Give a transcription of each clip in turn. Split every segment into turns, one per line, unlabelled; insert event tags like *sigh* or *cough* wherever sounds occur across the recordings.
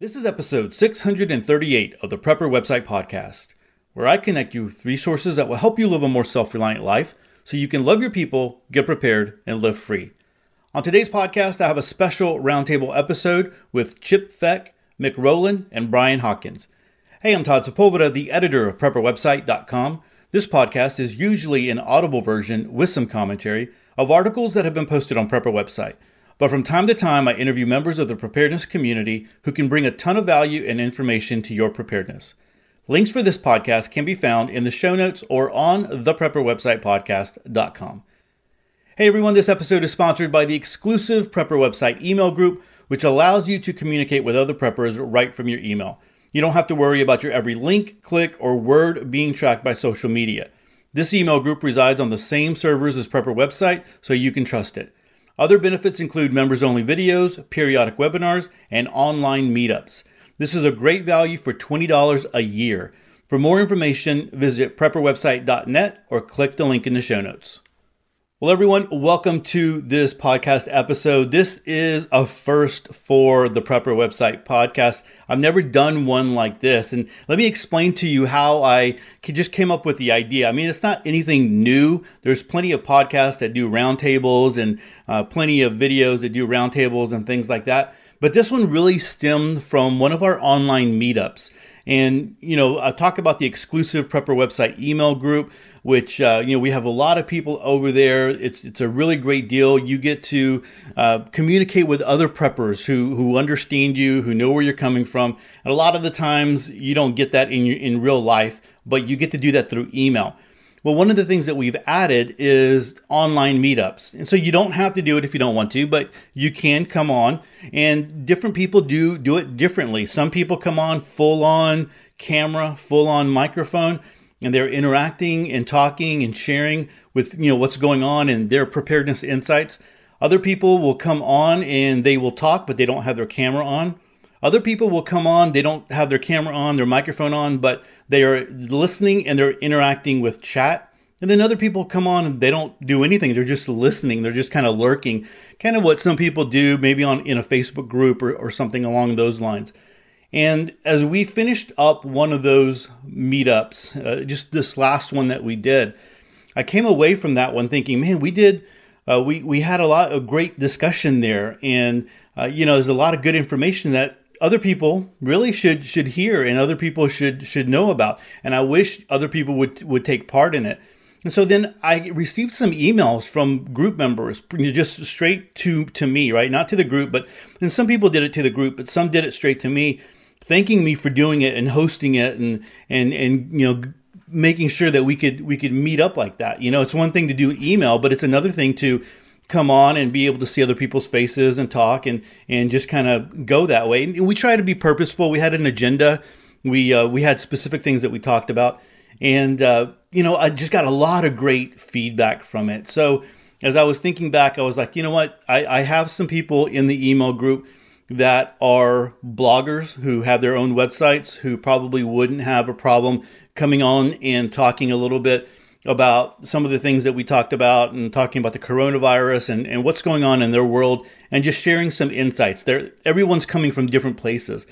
This is episode 638 of the Prepper Website Podcast, where I connect you with resources that will help you live a more self reliant life so you can love your people, get prepared, and live free. On today's podcast, I have a special roundtable episode with Chip Feck, Mic Roland, and Brian Hawkins. Hey, I'm Todd Sepulveda, the editor of PrepperWebsite.com. This podcast is usually an audible version with some commentary of articles that have been posted on Prepper Website. But from time to time, I interview members of the preparedness community who can bring a ton of value and information to your preparedness. Links for this podcast can be found in the show notes or on theprepperwebsitepodcast.com. Hey everyone, this episode is sponsored by the exclusive Prepper Website email group, which allows you to communicate with other preppers right from your email. You don't have to worry about your every link, click, or word being tracked by social media. This email group resides on the same servers as Prepper Website, so you can trust it. Other benefits include members only videos, periodic webinars, and online meetups. This is a great value for $20 a year. For more information, visit prepperwebsite.net or click the link in the show notes. Well, everyone, welcome to this podcast episode. This is a first for the Prepper Website podcast. I've never done one like this. And let me explain to you how I just came up with the idea. I mean, it's not anything new. There's plenty of podcasts that do roundtables and uh, plenty of videos that do roundtables and things like that. But this one really stemmed from one of our online meetups. And, you know, I talk about the exclusive Prepper Website email group which uh, you know we have a lot of people over there. It's it's a really great deal. You get to uh, communicate with other preppers who who understand you, who know where you're coming from. And a lot of the times you don't get that in your, in real life, but you get to do that through email. Well, one of the things that we've added is online meetups. And so you don't have to do it if you don't want to, but you can come on and different people do do it differently. Some people come on full on camera, full on microphone and they're interacting and talking and sharing with you know what's going on and their preparedness insights. Other people will come on and they will talk, but they don't have their camera on. Other people will come on, they don't have their camera on, their microphone on, but they are listening and they're interacting with chat. And then other people come on and they don't do anything. They're just listening. They're just kind of lurking, kind of what some people do maybe on in a Facebook group or, or something along those lines. And as we finished up one of those meetups, uh, just this last one that we did, I came away from that one thinking, man, we did, uh, we we had a lot of great discussion there, and uh, you know, there's a lot of good information that other people really should should hear and other people should should know about. And I wish other people would would take part in it. And so then I received some emails from group members, just straight to to me, right? Not to the group, but and some people did it to the group, but some did it straight to me thanking me for doing it and hosting it and and and you know making sure that we could we could meet up like that. You know, it's one thing to do an email, but it's another thing to come on and be able to see other people's faces and talk and and just kind of go that way. And we try to be purposeful. We had an agenda. We uh, we had specific things that we talked about, and uh, you know, I just got a lot of great feedback from it. So as I was thinking back, I was like, you know what, I, I have some people in the email group that are bloggers who have their own websites who probably wouldn't have a problem coming on and talking a little bit about some of the things that we talked about and talking about the coronavirus and, and what's going on in their world and just sharing some insights. There everyone's coming from different places.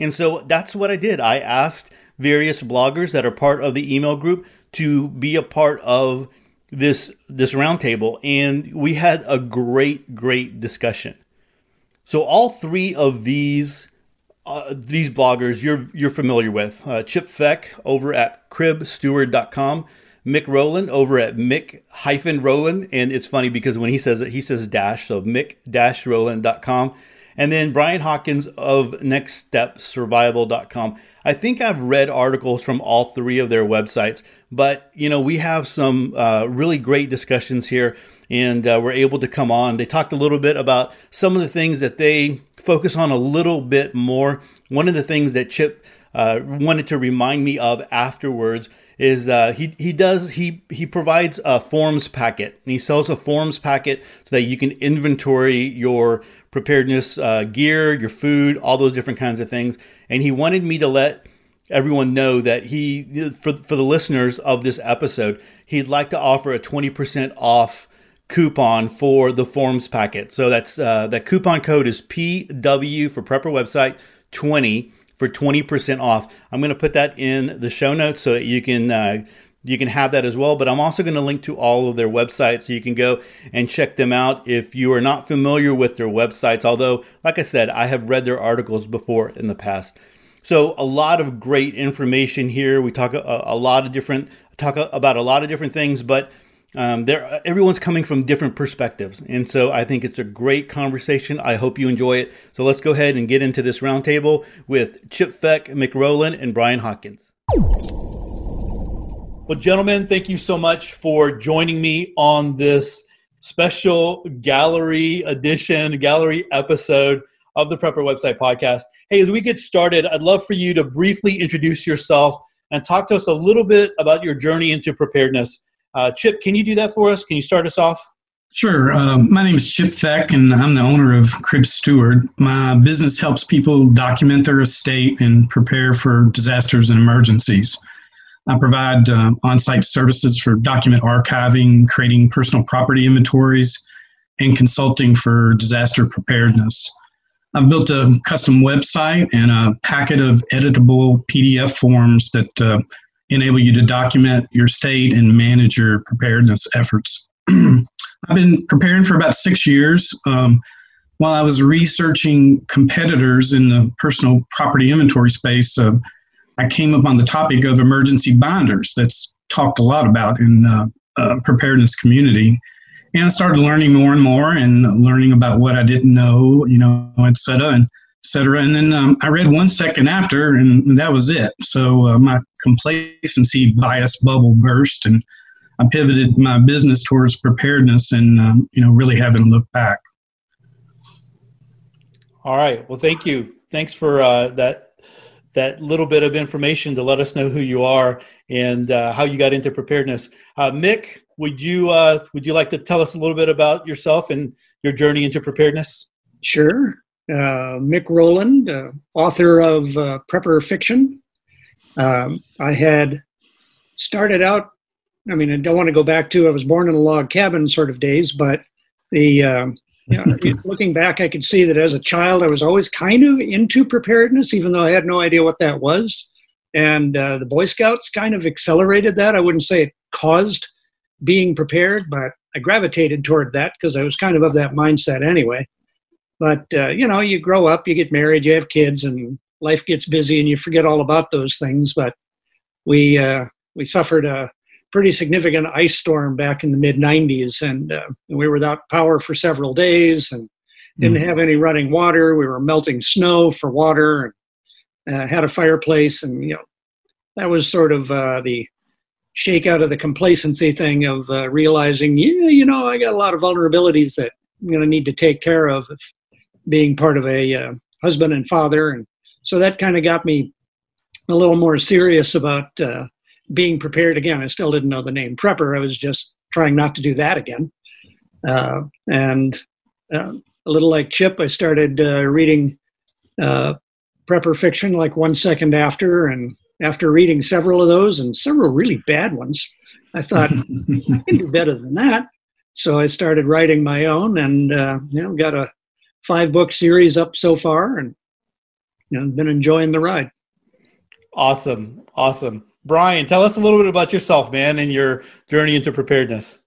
And so that's what I did. I asked various bloggers that are part of the email group to be a part of this this roundtable and we had a great great discussion. So all three of these uh, these bloggers you're you're familiar with uh, Chip Feck over at cribsteward.com, Mic Roland over at Mic hyphen Roland, and it's funny because when he says it, he says dash, so Mic dash Roland.com, and then Brian Hawkins of NextStepSurvival.com. I think I've read articles from all three of their websites, but you know we have some uh, really great discussions here and uh, were able to come on. They talked a little bit about some of the things that they focus on a little bit more. One of the things that Chip uh, wanted to remind me of afterwards is uh, he he does he he provides a forms packet and he sells a forms packet so that you can inventory your preparedness uh, gear, your food, all those different kinds of things. And he wanted me to let everyone know that he for for the listeners of this episode, he'd like to offer a twenty percent off coupon for the forms packet. So that's uh, that coupon code is PW for Prepper website 20 for 20% off. I'm going to put that in the show notes so that you can uh, you can have that as well. But I'm also going to link to all of their websites so you can go and check them out if you are not familiar with their websites. Although, like I said, I have read their articles before in the past. So a lot of great information here. We talk a, a lot of different talk about a lot of different things, but um, there everyone's coming from different perspectives, and so I think it's a great conversation. I hope you enjoy it. So let's go ahead and get into this roundtable with Chip Feck, Mic Roland, and Brian Hawkins. Well, gentlemen, thank you so much for joining me on this special gallery edition, gallery episode of the Prepper Website Podcast. Hey, as we get started, I'd love for you to briefly introduce yourself and talk to us a little bit about your journey into preparedness. Uh, Chip, can you do that for us? Can you start us off?
Sure. Uh, my name is Chip Feck, and I'm the owner of Crib Steward. My business helps people document their estate and prepare for disasters and emergencies. I provide uh, on site services for document archiving, creating personal property inventories, and consulting for disaster preparedness. I've built a custom website and a packet of editable PDF forms that uh, enable you to document your state and manage your preparedness efforts. *clears throat* I've been preparing for about six years. Um, while I was researching competitors in the personal property inventory space, uh, I came upon the topic of emergency binders that's talked a lot about in the uh, preparedness community. And I started learning more and more and learning about what I didn't know, you know, et cetera, and et cetera. And then um, I read one second after, and that was it. So uh, my complacency bias bubble burst, and I pivoted my business towards preparedness and, um, you know, really haven't looked back.
All right. Well, thank you. Thanks for uh, that that little bit of information to let us know who you are and uh, how you got into preparedness. Uh, Mic, would you uh, would you like to tell us a little bit about yourself and your journey into preparedness?
Sure. Uh, Mic Roland, uh, author of uh, Prepper Fiction. Um, I had started out. I mean, I don't want to go back to I was born in a log cabin sort of days, but the um, you know, *laughs* looking back, I could see that as a child, I was always kind of into preparedness, even though I had no idea what that was. And uh, the Boy Scouts kind of accelerated that. I wouldn't say it caused being prepared, but I gravitated toward that because I was kind of of that mindset anyway. But uh, you know, you grow up, you get married, you have kids, and life gets busy, and you forget all about those things. But we uh, we suffered a pretty significant ice storm back in the mid 90s, and, uh, we were without power for several days and didn't mm-hmm. have any running water. We were melting snow for water, and uh, had a fireplace, and you know that was sort of uh, the shake out of the complacency thing of uh, realizing, yeah, you know, I got a lot of vulnerabilities that I'm going to need to take care of, being part of a uh, husband and father, and so that kind of got me a little more serious about uh, being prepared again. I still didn't know the name prepper. I was just trying not to do that again. Uh, and uh, a little like Chip, I started uh, reading uh, prepper fiction like one second after. And after reading several of those and several really bad ones, I thought I can do *laughs* better than that. So I started writing my own, and uh, you know, got a five book series up so far, and you know, been enjoying the ride.
Awesome, awesome. Brian, tell us a little bit about yourself, man, and your journey into preparedness.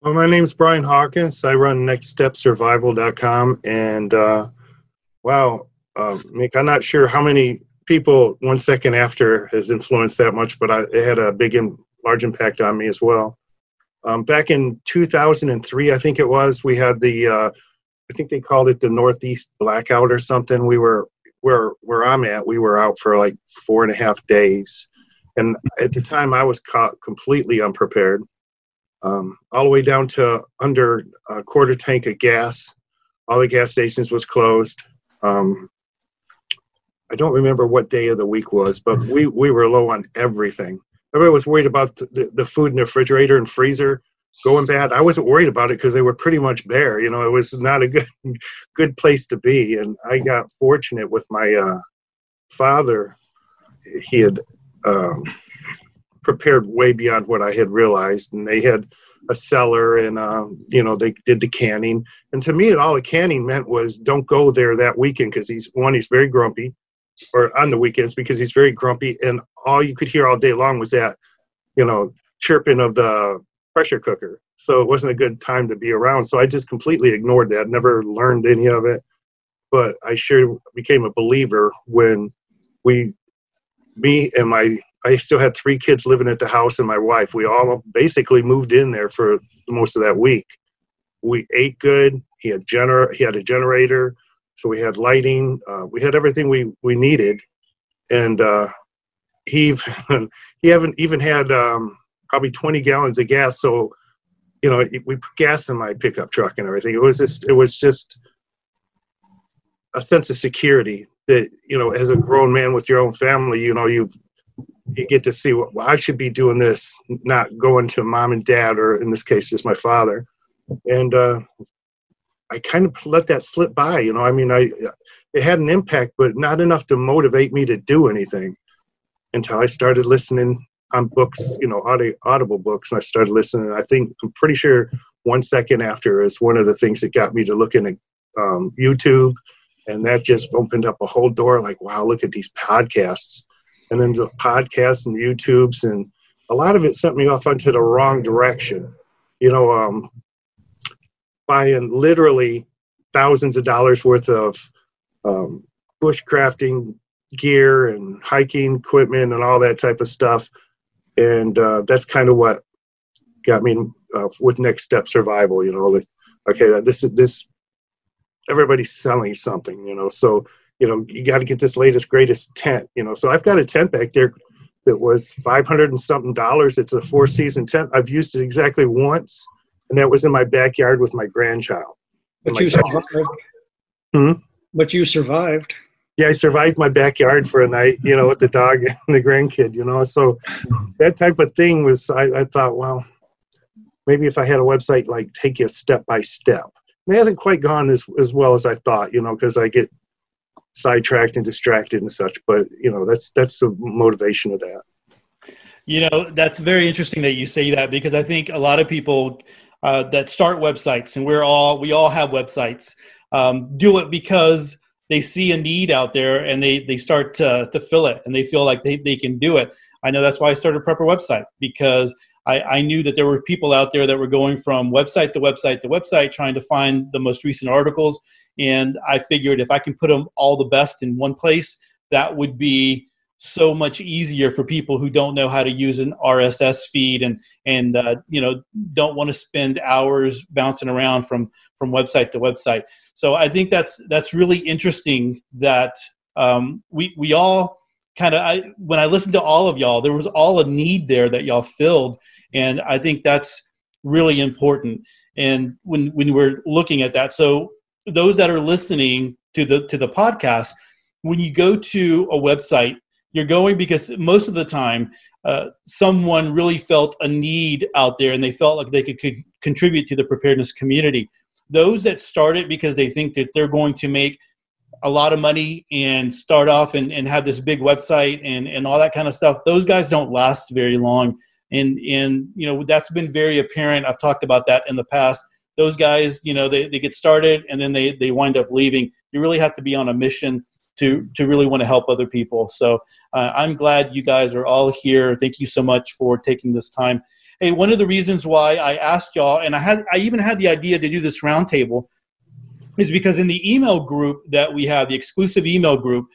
Well, my name is Brian Hawkins. I run nextstepsurvival.com. And uh, wow, uh, Mic, I'm not sure how many people one second after has influenced that much, but I, it had a big, and large impact on me as well. Um, back in 2003, I think it was, we had the, uh, I think they called it the Northeast blackout or something. We were, where, where I'm at, we were out for like four and a half days and at the time, I was caught completely unprepared, um, all the way down to under a quarter tank of gas. All the gas stations was closed. Um, I don't remember what day of the week was, but we, we were low on everything. Everybody was worried about the, the, the food in the refrigerator and freezer going bad. I wasn't worried about it because they were pretty much bare. You know, it was not a good *laughs* good place to be. And I got fortunate with my uh, father. He had um, prepared way beyond what I had realized. And they had a cellar and, uh, you know, they did the canning. And to me, all the canning meant was don't go there that weekend because he's one, he's very grumpy. or on the weekends because he's very grumpy, and all you could hear all day long was that, you know, chirping of the pressure cooker. So it wasn't a good time to be around. So I just completely ignored that. Never learned any of it. But I sure became a believer when we, me and my, I still had three kids living at the house and my wife. We all basically moved in there for most of that week. We ate good. He had gener, he had a generator, so we had lighting. Uh, we had everything we we needed, and uh, he *laughs* he haven't even had um, probably 20 gallons of gas. So, you know, we put gas in my pickup truck and everything. It was just, it was just a sense of security that, you know, as a grown man with your own family, you know, you you get to see what well, I should be doing this, not going to mom and dad, or in this case, just my father. And uh, I kind of let that slip by. You know, I mean, I it had an impact, but not enough to motivate me to do anything until I started listening on books, you know, audible books, and I started listening. I think I'm pretty sure one second after is one of the things that got me to looking at um, YouTube, and that just opened up a whole door. Like, wow, look at these podcasts, and then the podcasts and YouTubes, and a lot of it sent me off onto the wrong direction. You know, um, buying literally thousands of dollars worth of um, bushcrafting gear and hiking equipment and all that type of stuff and uh, that's kind of what got me uh, with next step survival you know like okay this is this everybody's selling something you know so you know you got to get this latest greatest tent you know so i've got a tent back there that was 500 and something dollars it's a four season tent i've used it exactly once and that was in my backyard with my grandchild
but you survived. Hmm? but you survived
yeah, I survived my backyard for a night, you know, with the dog *laughs* and the grandkid, you know. So that type of thing was, I, I thought, well, maybe if I had a website like take you step by step. And It hasn't quite gone as as well as I thought, you know, because I get sidetracked and distracted and such. But you know, that's that's the motivation of that.
You know, that's very interesting that you say that because I think a lot of people uh, that start websites, and we're all we all have websites, um, do it because they see a need out there and they they start to, to fill it and they feel like they, they can do it i know that's why i started prepper website because I, I knew that there were people out there that were going from website to website to website trying to find the most recent articles and i figured if i can put them all the best in one place that would be so much easier for people who don't know how to use an RSS feed and and uh, you know don't want to spend hours bouncing around from from website to website. So I think that's that's really interesting that um, we we all kind of when I listened to all of y'all, there was all a need there that y'all filled, and I think that's really important. And when when we're looking at that, so those that are listening to the to the podcast, when you go to a website you're going because most of the time uh, someone really felt a need out there and they felt like they could, could contribute to the preparedness community those that start it because they think that they're going to make a lot of money and start off and, and have this big website and, and all that kind of stuff those guys don't last very long and and you know that's been very apparent i've talked about that in the past those guys you know they, they get started and then they, they wind up leaving you really have to be on a mission to to really want to help other people. So uh, I'm glad you guys are all here. Thank you so much for taking this time. Hey, one of the reasons why I asked y'all, and I had I even had the idea to do this roundtable, is because in the email group that we have, the exclusive email group,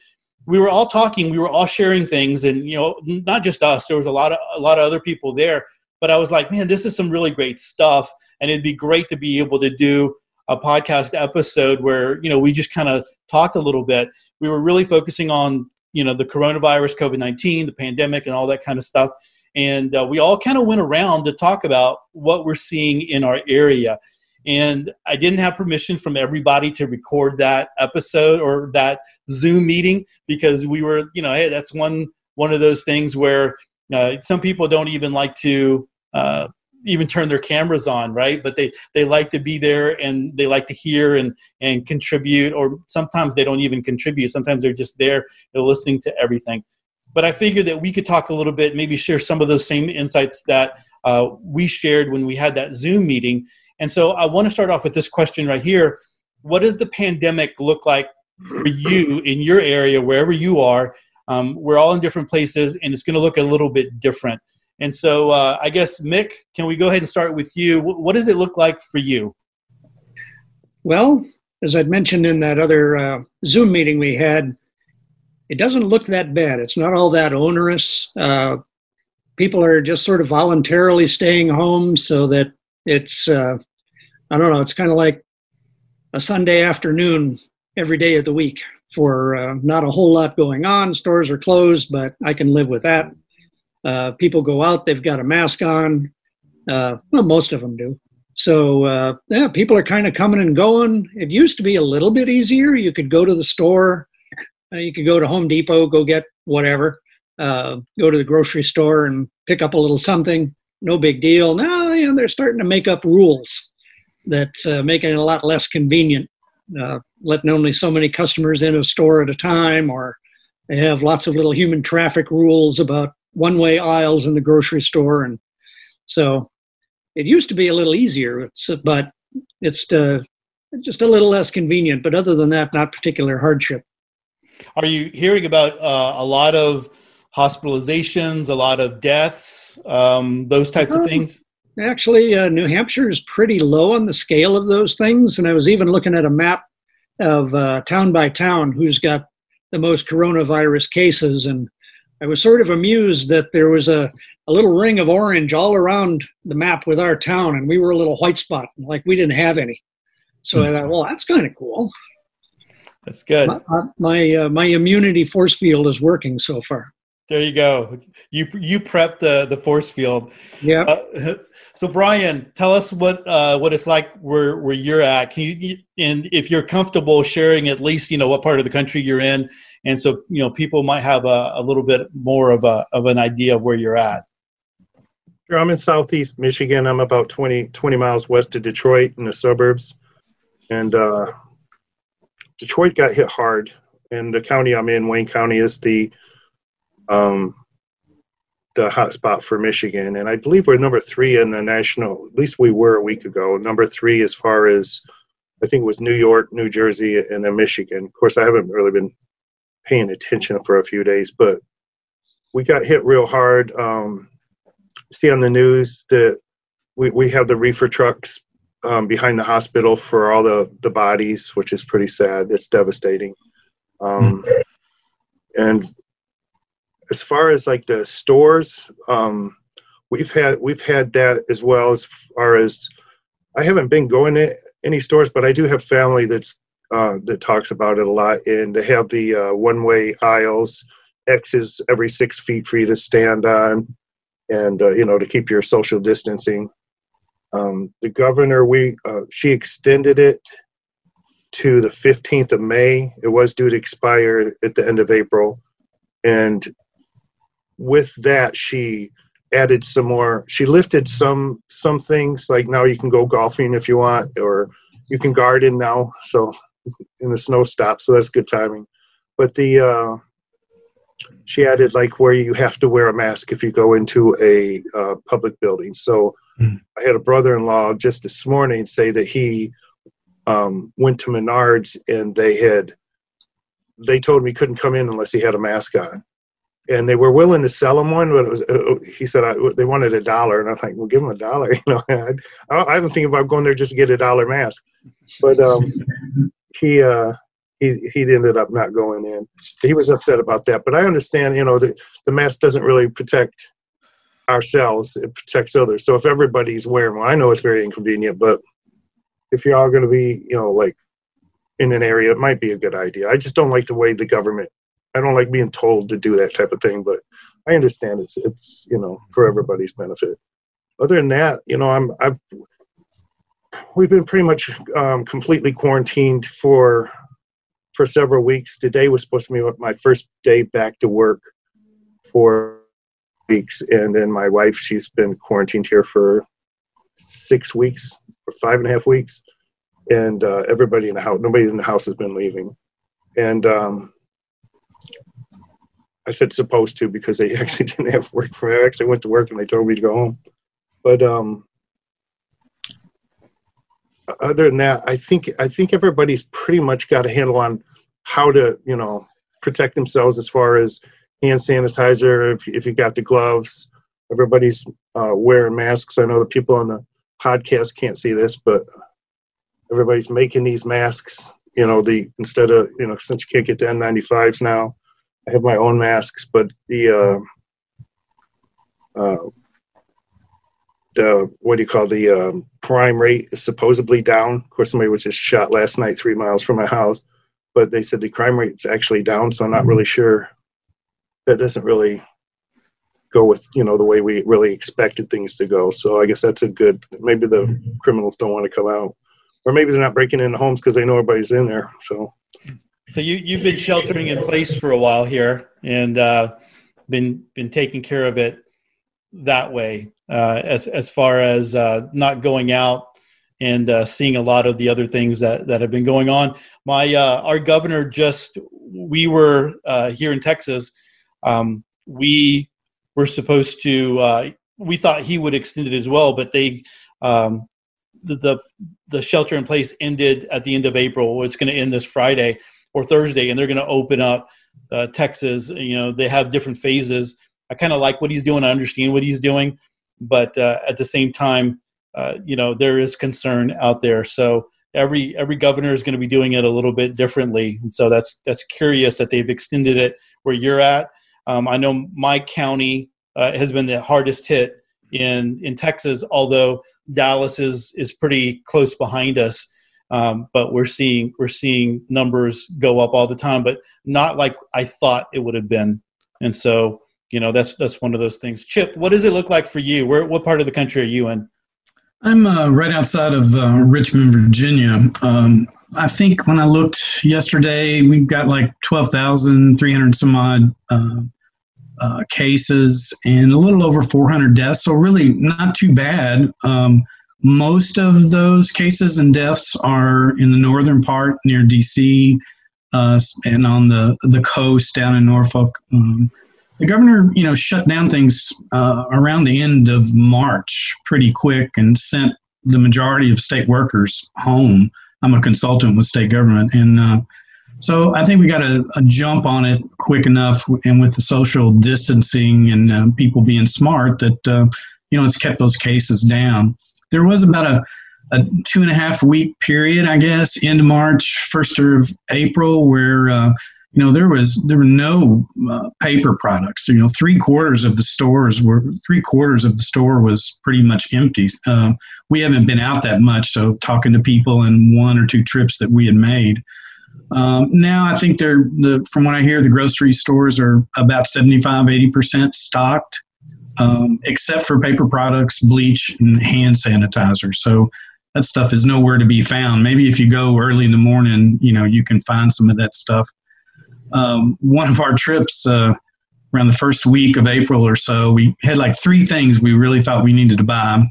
we were all talking, we were all sharing things, and you know, not just us. There was a lot of a lot of other people there. But I was like, man, this is some really great stuff, and it'd be great to be able to do a podcast episode where you know we just kind of talked a little bit. We were really focusing on you know the coronavirus, COVID nineteen, the pandemic, and all that kind of stuff. And uh, we all kind of went around to talk about what we're seeing in our area. And I didn't have permission from everybody to record that episode or that Zoom meeting because we were, you know, hey, that's one one of those things where uh, some people don't even like to uh, even turn their cameras on right? But they they like to be there and they like to hear and and contribute or sometimes they don't even contribute. Sometimes they're just there they're listening to everything but i figured that we could talk a little bit maybe share some of those same insights that uh, we shared when we had that zoom meeting and so i want to start off with this question right here what does the pandemic look like for you in your area, wherever you are. Um, we're all in different places, and it's going to look a little bit different. And so, uh, I guess, Mic, can we go ahead and start with you? What does it look like for you?
Well, as I'd mentioned in that other uh, Zoom meeting we had, it doesn't look that bad. It's not all that onerous. Uh, people are just sort of voluntarily staying home so that it's, uh, I don't know, it's kind of like a Sunday afternoon every day of the week for uh, not a whole lot going on. Stores are closed, but I can live with that. Uh, people go out, they've got a mask on. Uh, well, most of them do. So, uh, yeah, people are kind of coming and going. It used to be a little bit easier. You could go to the store, you could go to Home Depot, go get whatever, uh, go to the grocery store and pick up a little something. No big deal. Now, you know, they're starting to make up rules that's uh, it a lot less convenient, uh, letting only so many customers in a store at a time, or they have lots of little human traffic rules about one way aisles in the grocery store. And so it used to be a little easier, but it's uh, just a little less convenient. But other than that, not particular hardship.
Are you hearing about uh, a lot of hospitalizations, a lot of deaths, um, those types of things?
Actually, uh, New Hampshire is pretty low on the scale of those things. And I was even looking at a map of uh, town by town who's got the most coronavirus cases. And I was sort of amused that there was a, a little ring of orange all around the map with our town, and we were a little white spot, like we didn't have any. So I thought, well, that's kind of cool.
That's good.
My my, uh, my immunity force field is working so far.
There you go. You you prep the the force field.
Yeah.
Uh, *laughs* so Brian, tell us what uh, what it's like where where you're at. Can you and if you're comfortable sharing at least you know what part of the country you're in, and so you know people might have a, a little bit more of a of an idea of where you're at.
Sure, I'm in southeast Michigan. I'm about 20 20 miles west of Detroit in the suburbs, and uh, Detroit got hit hard. And the county I'm in, Wayne County, is the um, the hot spot for Michigan. And I believe we're number three in the national, at least we were a week ago, number three as far as I think it was New York, New Jersey, and then Michigan. Of course, I haven't really been paying attention for a few days, but we got hit real hard. Um, see on the news that we, we have the reefer trucks um, behind the hospital for all the, the bodies, which is pretty sad. It's devastating. Um, and as far as like the stores, um, we've had we've had that as well as far as I haven't been going to any stores, but I do have family that's uh, that talks about it a lot, and they have the uh, one-way aisles, X's every six feet for you to stand on, and uh, you know to keep your social distancing. Um, the governor, we uh, she extended it to the 15th of May. It was due to expire at the end of April, and with that she added some more she lifted some some things like now you can go golfing if you want or you can garden now so in the snow stop so that's good timing. But the uh she added like where you have to wear a mask if you go into a uh, public building. So mm. i had a brother-in-law just this morning say that he um, went to menards and they had they told him he couldn't come in unless he had a mask on and they were willing to sell him one, but it was, uh, he said I, they wanted a dollar, and I'm like, well, give him a dollar. *laughs* You know, I, I, I not think about going there just to get a dollar mask, but um, he uh, he he ended up not going in. He was upset about that, but I understand. You know, the the mask doesn't really protect ourselves; it protects others. So if everybody's wearing one, I know it's very inconvenient, but if you're all going to be, you know, like in an area, it might be a good idea. I just don't like the way the government I don't like being told to do that type of thing, but I understand it's it's you know for everybody's benefit. Other than that, you know, I'm I've we've been pretty much um, completely quarantined for for several weeks. Today was supposed to be my first day back to work for weeks, and then my wife she's been quarantined here for six weeks or five and a half weeks, and uh, everybody in the house, nobody in the house has been leaving, and um, I said supposed to because they *laughs* actually didn't have work for me. I actually went to work and they told me to go home. But um, other than that, I think I think everybody's pretty much got a handle on how to you know protect themselves as far as hand sanitizer if, if you got the gloves everybody's uh, wearing masks i know the people on the podcast can't see this but everybody's making these masks you know the instead of you know since you can't get the n95s now i have my own masks but the uh, uh, the what do you call the um, crime rate is supposedly down. Of course, somebody was just shot last night three miles from my house, but they said the crime rate's actually down. So I'm not really sure. That doesn't really go with you know the way we really expected things to go. So I guess that's a good. Maybe the criminals don't want to come out, or maybe they're not breaking into homes because they know everybody's in there. So.
So you you've been sheltering in place for a while here, and uh, been been taking care of it that way uh, as as far as uh, not going out and uh, seeing a lot of the other things that that have been going on. My uh, our governor just we were uh, here in Texas. Um, we were supposed to. Uh, we thought he would extend it as well, but they. Um, the, the the shelter in place ended at the end of April. It's going to end this Friday or Thursday, and they're going to open up Texas. You know, they have different phases I kind of like what he's doing. I understand what he's doing, but uh, at the same time, uh, you know, there is concern out there. So every every governor is going to be doing it a little bit differently, and so that's that's curious that they've extended it where you're at. Um, I know my county uh, has been the hardest hit in in Texas, although Dallas is is pretty close behind us. Um, but we're seeing we're seeing numbers go up all the time, but not like I thought it would have been. And so you know that's that's one of those things chip what does it look like for you where what part of the country are you in
i'm uh, right outside of uh, richmond virginia um, i think when i looked yesterday we've got like 12300 some odd uh, uh, cases and a little over 400 deaths so really not too bad um, most of those cases and deaths are in the northern part near dc uh, and on the the coast down in norfolk um, the governor, you know, shut down things uh, around the end of March pretty quick and sent the majority of state workers home. I'm a consultant with state government, and uh, so I think we got a, a, jump on it quick enough, and with the social distancing and uh, people being smart, that uh, you know it's kept those cases down. There was about a a two and a half week period, I guess, into March, first of April, where uh, you know there was there were no uh, paper products you know three quarters of the stores were three quarters of the store was pretty much empty uh, we haven't been out that much so talking to people and one or two trips that we had made um, now i think they're the, from what i hear the grocery stores are about 75 80% stocked um, except for paper products bleach and hand sanitizer. So that stuff is nowhere to be found. Maybe if you go early in the morning you know you can find some of that stuff. Um, one of our trips uh, around the first week of April or so, we had like three things we really thought we needed to buy.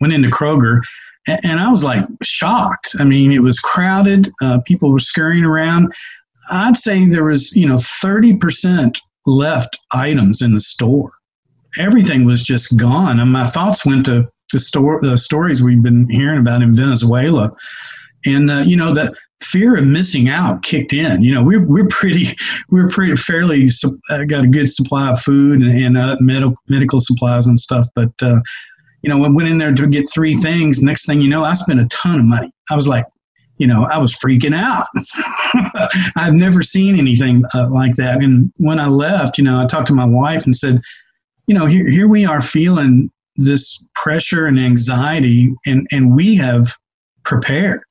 Went into Kroger, and, I was like shocked. I mean, it was crowded. Uh, people were scurrying around. I'd say there was, you know, 30% left items in the store. Everything was just gone. And my thoughts went to the store, the stories we've been hearing about in Venezuela. And, uh, you know, that fear of missing out kicked in. You know, we're we're pretty *laughs* we're pretty fairly uh, got a good supply of food and, and uh, medical medical supplies and stuff. But uh, you know, I went in there to get three things. Next thing you know, I spent a ton of money. I was like, you know, I was freaking out. *laughs* I've never seen anything uh, like that. And when I left, you know, I talked to my wife and said, you know, here here we are feeling this pressure and anxiety, and and we have prepared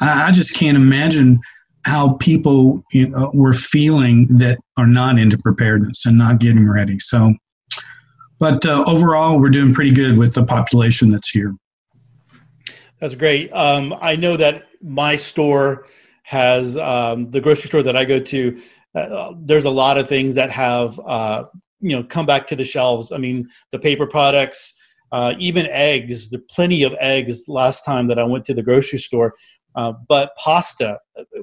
I, I just can't imagine how people you know, were feeling that are not into preparedness and not getting ready. So, but uh, overall, we're doing pretty good with the population that's here.
That's great. Um, I know that my store has um, the grocery store that I go to. Uh, there's a lot of things that have uh, you know come back to the shelves. I mean, the paper products, uh, even eggs. There plenty of eggs. Last time that I went to the grocery store, uh, but pasta,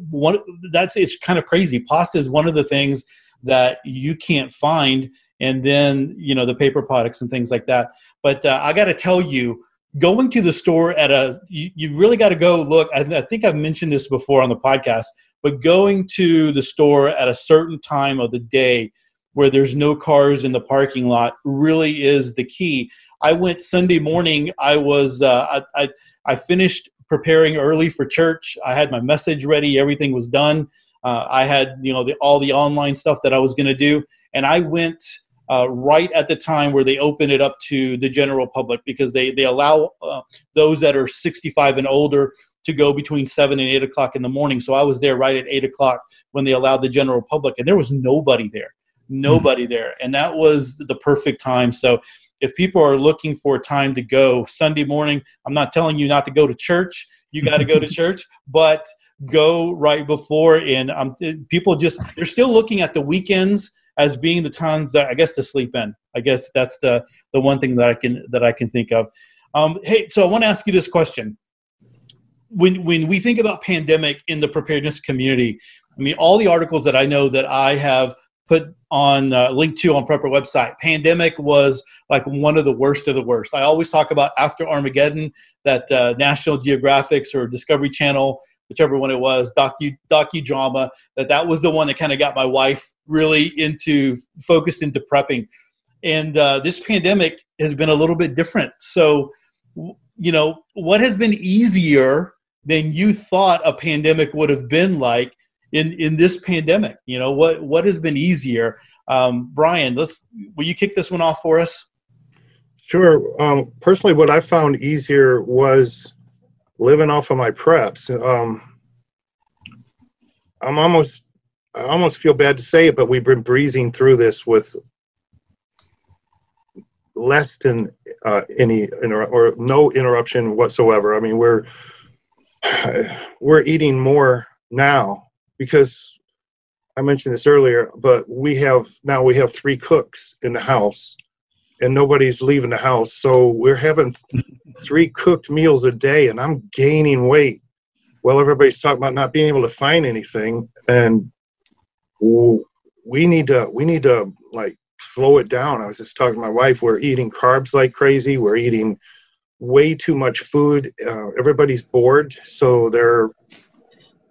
one that's it's kind of crazy. Pasta is one of the things that you can't find, and then you know the paper products and things like that. But uh, I got to tell you, going to the store at a you, you really got to go look. I, I think I've mentioned this before on the podcast. but going to the store at a certain time of the day where there's no cars in the parking lot really is the key. I went Sunday morning. I was uh, I, I I finished preparing early for church. I had my message ready. Everything was done. Uh, I had you know the, all the online stuff that I was going to do, and I went uh, right at the time where they open it up to the general public because they they allow uh, those that are 65 and older to go between seven and eight o'clock in the morning. So I was there right at eight o'clock when they allowed the general public, and there was nobody there, nobody mm-hmm. there, and that was the perfect time. So if people are looking for a time to go Sunday morning, I'm not telling you not to go to church. You got to go to *laughs* church, but go right before. And um, people just they're still looking at the weekends as being the times that I guess to sleep in. I guess that's the the one thing that I can that I can think of. Um, hey, so I want to ask you this question. When when we think about pandemic in the preparedness community, I mean, all the articles that I know that I have put on uh, link to on prepper website pandemic was like one of the worst of the worst i always talk about after armageddon that uh, national geographics or discovery channel whichever one it was docu docudrama that that was the one that kind of got my wife really into focused into prepping. And uh, this pandemic has been a little bit different. So you know what has been easier than you thought a pandemic would have been like in in this pandemic? You know what what has been easier? Um, brian let's will you kick this one off for us?
Sure. Um, personally what i found easier was living off of my preps. Um, i'm almost i almost feel bad to say it but we've been breezing through this with less than uh, any inter- or no interruption whatsoever. I mean we're *sighs* we're eating more now because I mentioned this earlier, but we have now we have three cooks in the house and nobody's leaving the house. So we're having *laughs* three cooked meals a day and I'm gaining weight. Well, everybody's talking about not being able to find anything and we need to we need to like slow it down. I was just talking to my wife, we're eating carbs like crazy. We're eating way too much food. Uh, everybody's bored, so they're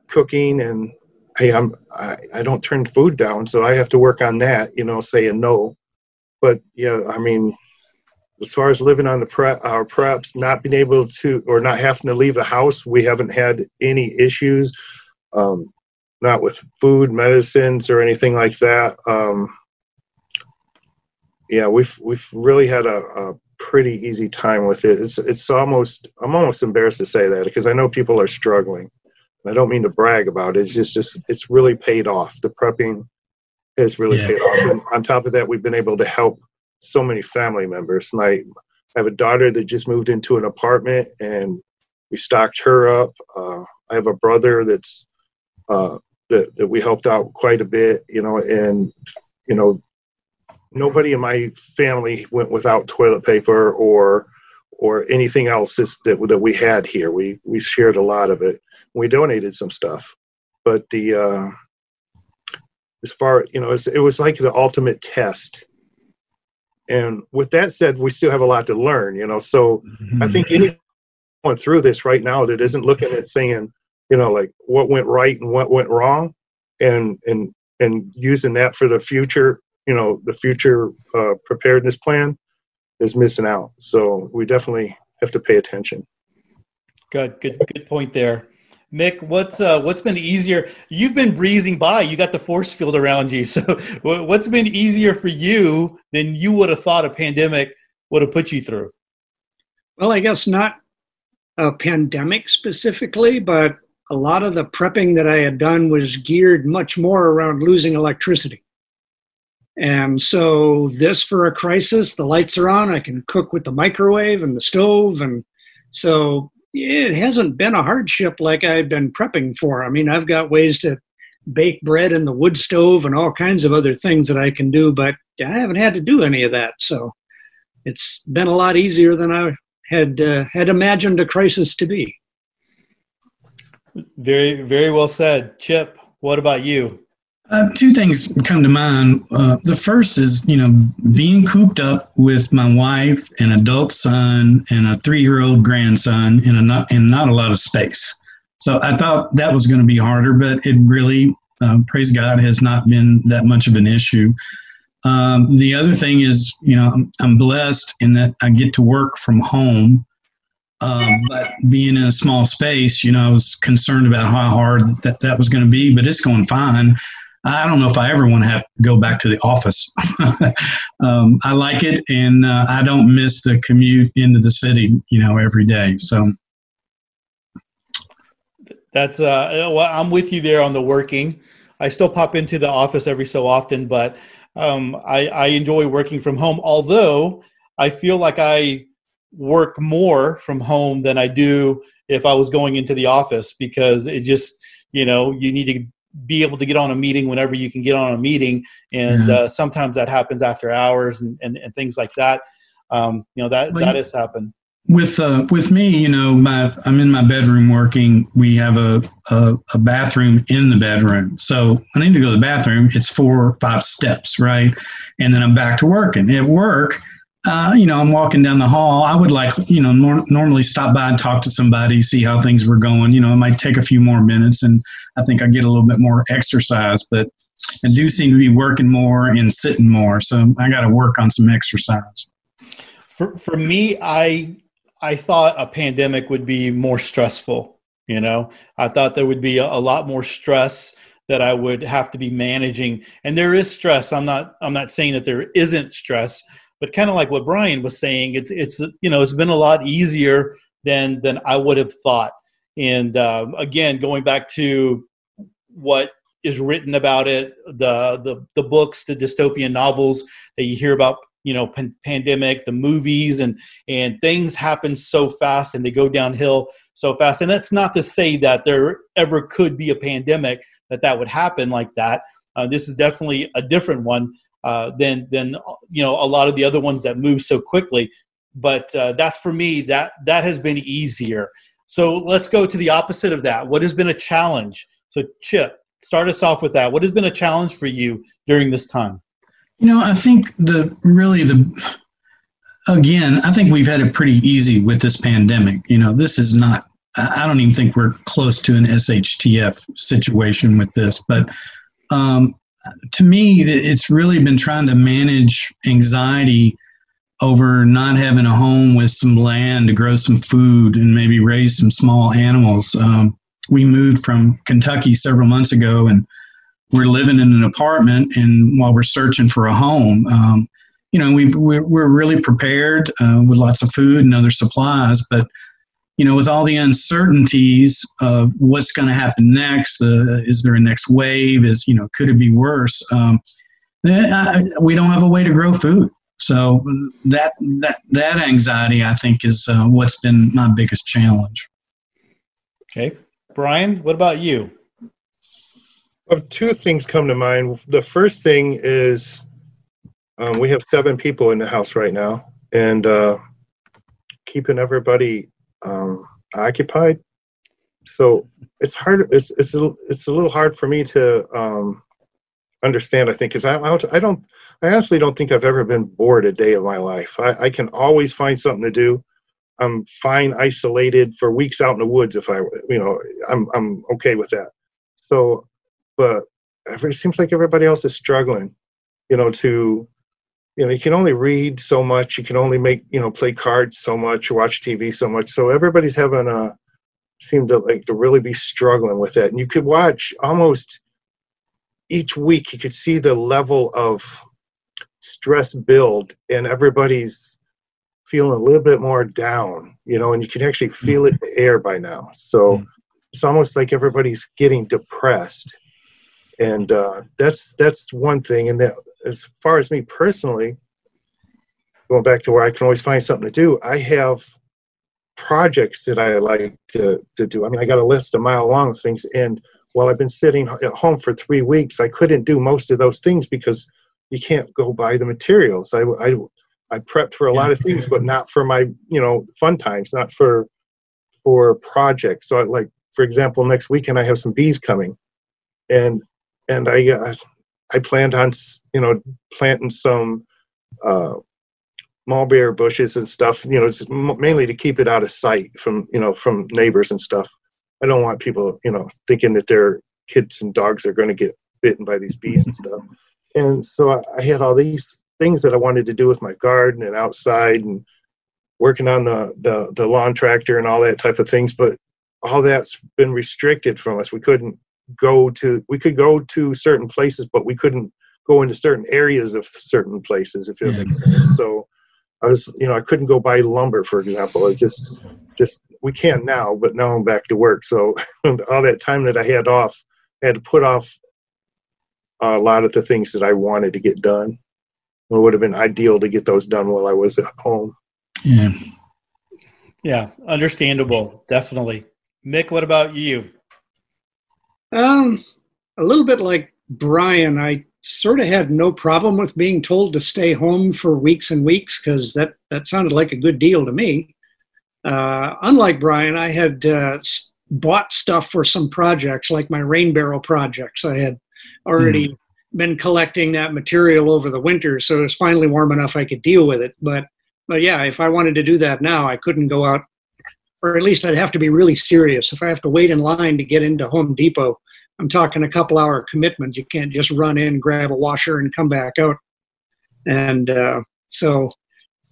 cooking and hey, I'm I, I don't turn food down, so I have to work on that, you know, saying no. But yeah, I mean, as far as living on the prep, our preps, not being able to or not having to leave the house, we haven't had any issues. Um, not with food, medicines, or anything like that. Um, yeah, we've we've really had a, a pretty easy time with it. It's it's almost I'm almost embarrassed to say that because I know people are struggling. I don't mean to brag about it. It's just, just it's really paid off. The prepping has really yeah. paid off. And on top of that, we've been able to help so many family members. My I have a daughter that just moved into an apartment, and we stocked her up. Uh, I have a brother that's uh, that that we helped out quite a bit, you know, and you know, nobody in my family went without toilet paper or or anything else that that we had here. We we shared a lot of it we donated some stuff. But the uh, as far you know, it was, it was like the ultimate test. And with that said, we still have a lot to learn. You know, so. I think mm-hmm. anyone going through this right now that isn't looking at saying, you know, like what went right and what went wrong, and and and using that for the future, you know, the future uh, preparedness plan is missing out. So we definitely have to pay attention.
Good, good, good point there. Mic, what's uh, what's been easier? You've been breezing by. You got the force field around you. *laughs* So, what's been easier for you than you would have thought a pandemic would have put you through?
Well, I guess not a pandemic specifically, but a lot of the prepping that I had done was geared much more around losing electricity. And so, this for a crisis, the lights are on. I can cook with the microwave and the stove, and so it hasn't been a hardship like I've been prepping for. I mean, I've got ways to bake bread in the wood stove and all kinds of other things that I can do, but I haven't had to do any of that. So it's been a lot easier than I had uh, had imagined a crisis to be.
Very, very well said, Chip. What about you?
Uh, two things come to mind. Uh, the first is, you know, being cooped up with my wife, an adult son, and a three-year-old grandson in a not in not a lot of space. So I thought that was going to be harder, but it really, uh, praise God, has not been that much of an issue. Um, the other thing is, you know, I'm, blessed in that I get to work from home. Um, but being in a small space, you know, I was concerned about how hard that that was going to be, but it's going fine. I don't know if I ever want to have to go back to the office. *laughs* um, I like it, and uh, I don't miss the commute into the city, you know, every day. So
that's uh, well, I'm with you there on the working. I still pop into the office every so often, but um, I, I enjoy working from home. Although I feel like I work more from home than I do if I was going into the office because it just you know you need to be able to get on a meeting whenever you can get on a meeting. And yeah. uh, sometimes that happens after hours and, and, and things like that. Um, you know that well, that has happened.
With uh, with me you know my i'm in my bedroom working. We have a, a, a bathroom in the bedroom. So i need to go to the bathroom it's four or five steps right? And then i'm back to working. At work uh, you know, I'm walking down the hall. I would like, you know, nor- normally stop by and talk to somebody, see how things were going. You know, it might take a few more minutes, and I think I get a little bit more exercise. But I do seem to be working more and sitting more, so I got to work on some exercise.
For for me, I I thought a pandemic would be more stressful. You know, I thought there would be a, a lot more stress that I would have to be managing, and there is stress. I'm not I'm not saying that there isn't stress but kind of like what Brian was saying, it's it's you know it's been a lot easier than than I would have thought. And uh, again, going back to what is written about it, the the the books, the dystopian novels that you hear about, you know, pan- pandemic, the movies, and and things happen so fast and they go downhill so fast. And that's not to say that there ever could be a pandemic that that would happen like that. Uh, this is definitely a different one uh, than than you know a lot of the other ones that move so quickly. But uh, that for me that that has been easier. So let's go to the opposite of that. What has been a challenge? So Chip, start us off with that. What has been a challenge for you during this time?
You know, I think the really the again, I think we've had it pretty easy with this pandemic. You know, this is not. I don't even think we're close to an SHTF situation with this, but um, to me, it's really been trying to manage anxiety over not having a home with some land to grow some food and maybe raise some small animals. Um, we moved from Kentucky several months ago and we're living in an apartment and while we're searching for a home. Um, you know, we've, we're, we're really prepared uh, with lots of food and other supplies, but you know, with all the uncertainties of what's going to happen next, uh, is there a next wave? Is you know, could it be worse? Um, eh, we don't have a way to grow food, so that that that anxiety, I think, is uh, what's been my biggest challenge.
Okay, Brian, what about you?
Well, two things come to mind. The first thing is um, we have seven people in the house right now, and uh, keeping everybody um, occupied. So it's hard. It's it's a, it's a little hard for me to um, understand. I think because I I don't I honestly don't think I've ever been bored a day of my life. I, I can always find something to do. I'm fine isolated for weeks out in the woods if I you know I'm I'm okay with that. So, but it seems like everybody else is struggling, you know, to you know you can only read so much you can only make you know play cards so much watch tv so much. So everybody's having a seem to like to really be struggling with that. And you could watch almost each week you could see the level of stress build and everybody's feeling a little bit more down you know and you can actually feel it in the air by now. So mm-hmm. it's almost like everybody's getting depressed and uh, that's that's one thing. And that, as far as me personally, going back to where I can always find something to do, I have projects that I like to, to do. I mean, I got a list a mile long of things, and while I've been sitting at home for three weeks, I couldn't do most of those things because you can't go buy the materials. I, I, I prepped for a lot of things, but *laughs* not for my, you know, fun times, not for, for projects. So I, like, for example, next weekend I have some bees coming and and I uh, I planned on you know planting some uh, mulberry bushes and stuff. You know, it's mainly to keep it out of sight from you know from neighbors and stuff. I don't want people, you know, thinking that their kids and dogs are going to get bitten by these bees and stuff. And so I, I had all these things that I wanted to do with my garden and outside and working on the, the, the lawn tractor and all that type of things. But all that's been restricted from us. We couldn't go to, we could go to certain places, but we couldn't go into certain areas of certain places, if it yeah. makes sense. So I was, you know, I couldn't go buy lumber, for example. It's just, just we can now, but now I'm back to work. So *laughs* all that time that I had off, I had to put off a lot of the things that I wanted to get done. It would have been ideal to get those done while I was at home.
Yeah.
Yeah, understandable. Definitely. Mic, what about you?
Um, a little bit like Brian, I sort of had no problem with being told to stay home for weeks and weeks because that, that sounded like a good deal to me. Uh, unlike Brian, I had uh, bought stuff for some projects, like my rain barrel projects. I had already mm. been collecting that material over the winter, so it was finally warm enough I could deal with it. But, but yeah, if I wanted to do that now, I couldn't go out, or at least I'd have to be really serious. If I have to wait in line to get into Home Depot, I'm talking a couple hour commitment. You can't just run in, grab a washer, and come back out. And uh, so,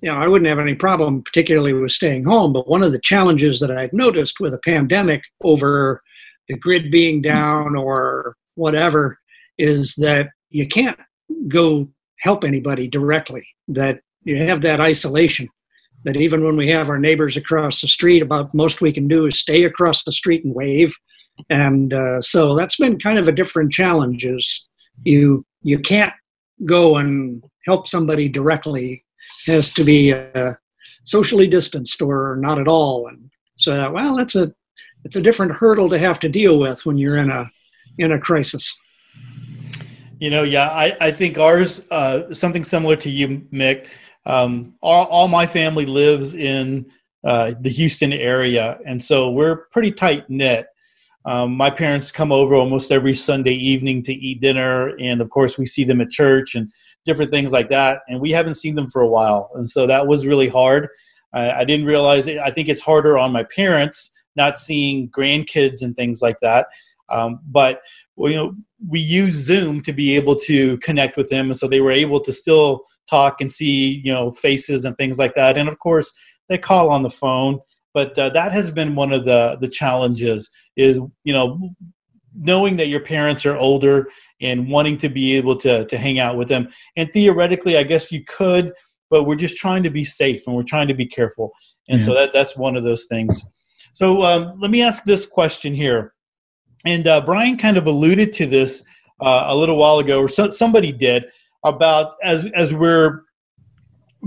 you know, I wouldn't have any problem, particularly with staying home. But one of the challenges that I've noticed with a pandemic over the grid being down or whatever is that you can't go help anybody directly. That you have that isolation. That even when we have our neighbors across the street, about most we can do is stay across the street and wave. And uh, so that's been kind of a different challenge is you you can't go and help somebody directly. It has to be uh, socially distanced or not at all. And so well that's a it's a different hurdle to have to deal with when you're in a in a crisis.
You know yeah i i think ours uh, something similar to you Mic um, all, all my family lives in uh, the houston area and so we're pretty tight knit um, my parents come over almost every Sunday evening to eat dinner, and of course, we see them at church and different things like that. And we haven't seen them for a while, and so that was really hard. I, I didn't realize it. I think it's harder on my parents not seeing grandkids and things like that. Um, but well, you know, we use Zoom to be able to connect with them, and so they were able to still talk and see you know faces and things like that. And of course, they call on the phone. But uh, that has been one of the the challenges is you know knowing that your parents are older and wanting to be able to to hang out with them. And theoretically i guess you could but we're just trying to be safe and we're trying to be careful. And yeah. so that that's one of those things. So um, let me ask this question here. And uh, brian kind of alluded to this uh, a little while ago or so, somebody did about as as we're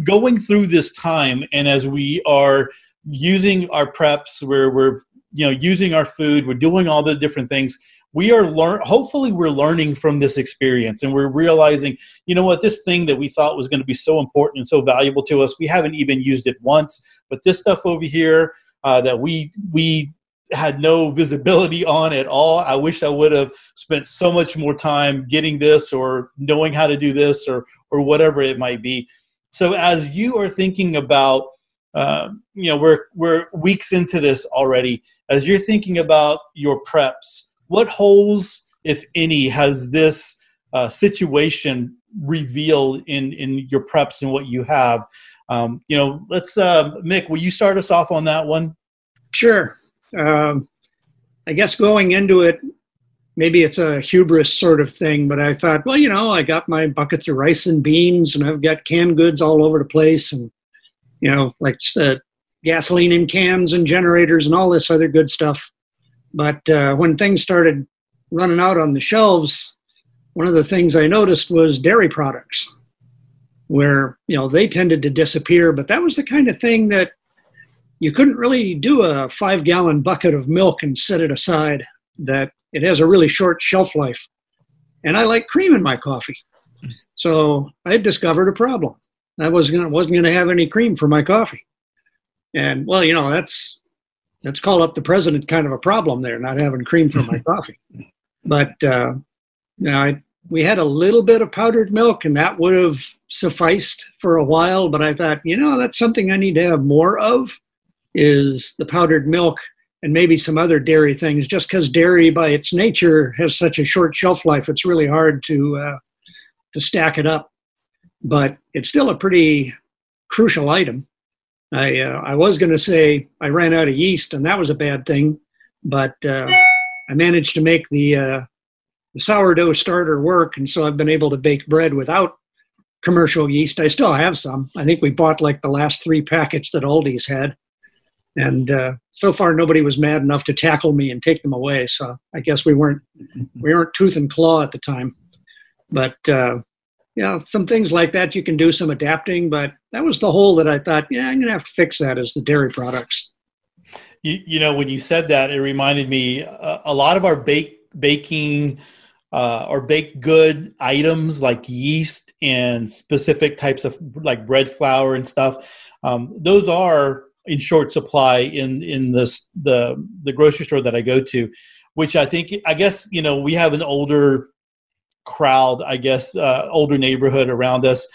going through this time and as we are using our preps where we're you know using our food we're doing all the different things we are learn hopefully we're learning from this experience and we're realizing you know what this thing that we thought was going to be so important and so valuable to us we haven't even used it once but this stuff over here uh, that we we had no visibility on at all. I wish i would have spent so much more time getting this or knowing how to do this or or whatever it might be. So as you are thinking about uh, you know we're we're weeks into this already. As you're thinking about your preps what holes if any has this uh, situation revealed in in your preps and what you have? Um, you know let's uh, Mic will you start us off on that one?
Sure um, i guess going into it maybe it's a hubris sort of thing but i thought well you know i got my buckets of rice and beans and i've got canned goods all over the place and you know, like uh, gasoline in cans and generators and all this other good stuff. But uh, when things started running out on the shelves, one of the things I noticed was dairy products, where you know they tended to disappear. But that was the kind of thing that you couldn't really do a five-gallon bucket of milk and set it aside. That it has a really short shelf life, and I like cream in my coffee. So I discovered a problem. I was gonna wasn't gonna have any cream for my coffee. And well, you know, that's that's call up the president kind of a problem there, not having cream for my *laughs* coffee. But uh, you know, I, we had a little bit of powdered milk, and that would have sufficed for a while. But I thought, you know, that's something I need to have more of. Is the powdered milk and maybe some other dairy things. Just because dairy, by its nature, has such a short shelf life, it's really hard to uh, to stack it up. But it's still a pretty crucial item. I uh, I was going to say I ran out of yeast, and that was a bad thing, but uh, I managed to make the, uh, the sourdough starter work, and so I've been able to bake bread without commercial yeast. I still have some. I think we bought like the last three packets that Aldi's had, and uh, so far nobody was mad enough to tackle me and take them away. So I guess we weren't we weren't tooth and claw at the time, but uh, yeah, some things like that you can do some adapting. But that was the hole that I thought, yeah, I'm gonna have to fix that as the dairy products.
You, you know, when you said that, it reminded me uh, a lot of our bake baking uh, or baked good items like yeast and specific types of like bread flour and stuff. Um, those are in short supply in in this the the grocery store that I go to, which I think I guess you know we have an older crowd, I guess uh, older neighborhood around us,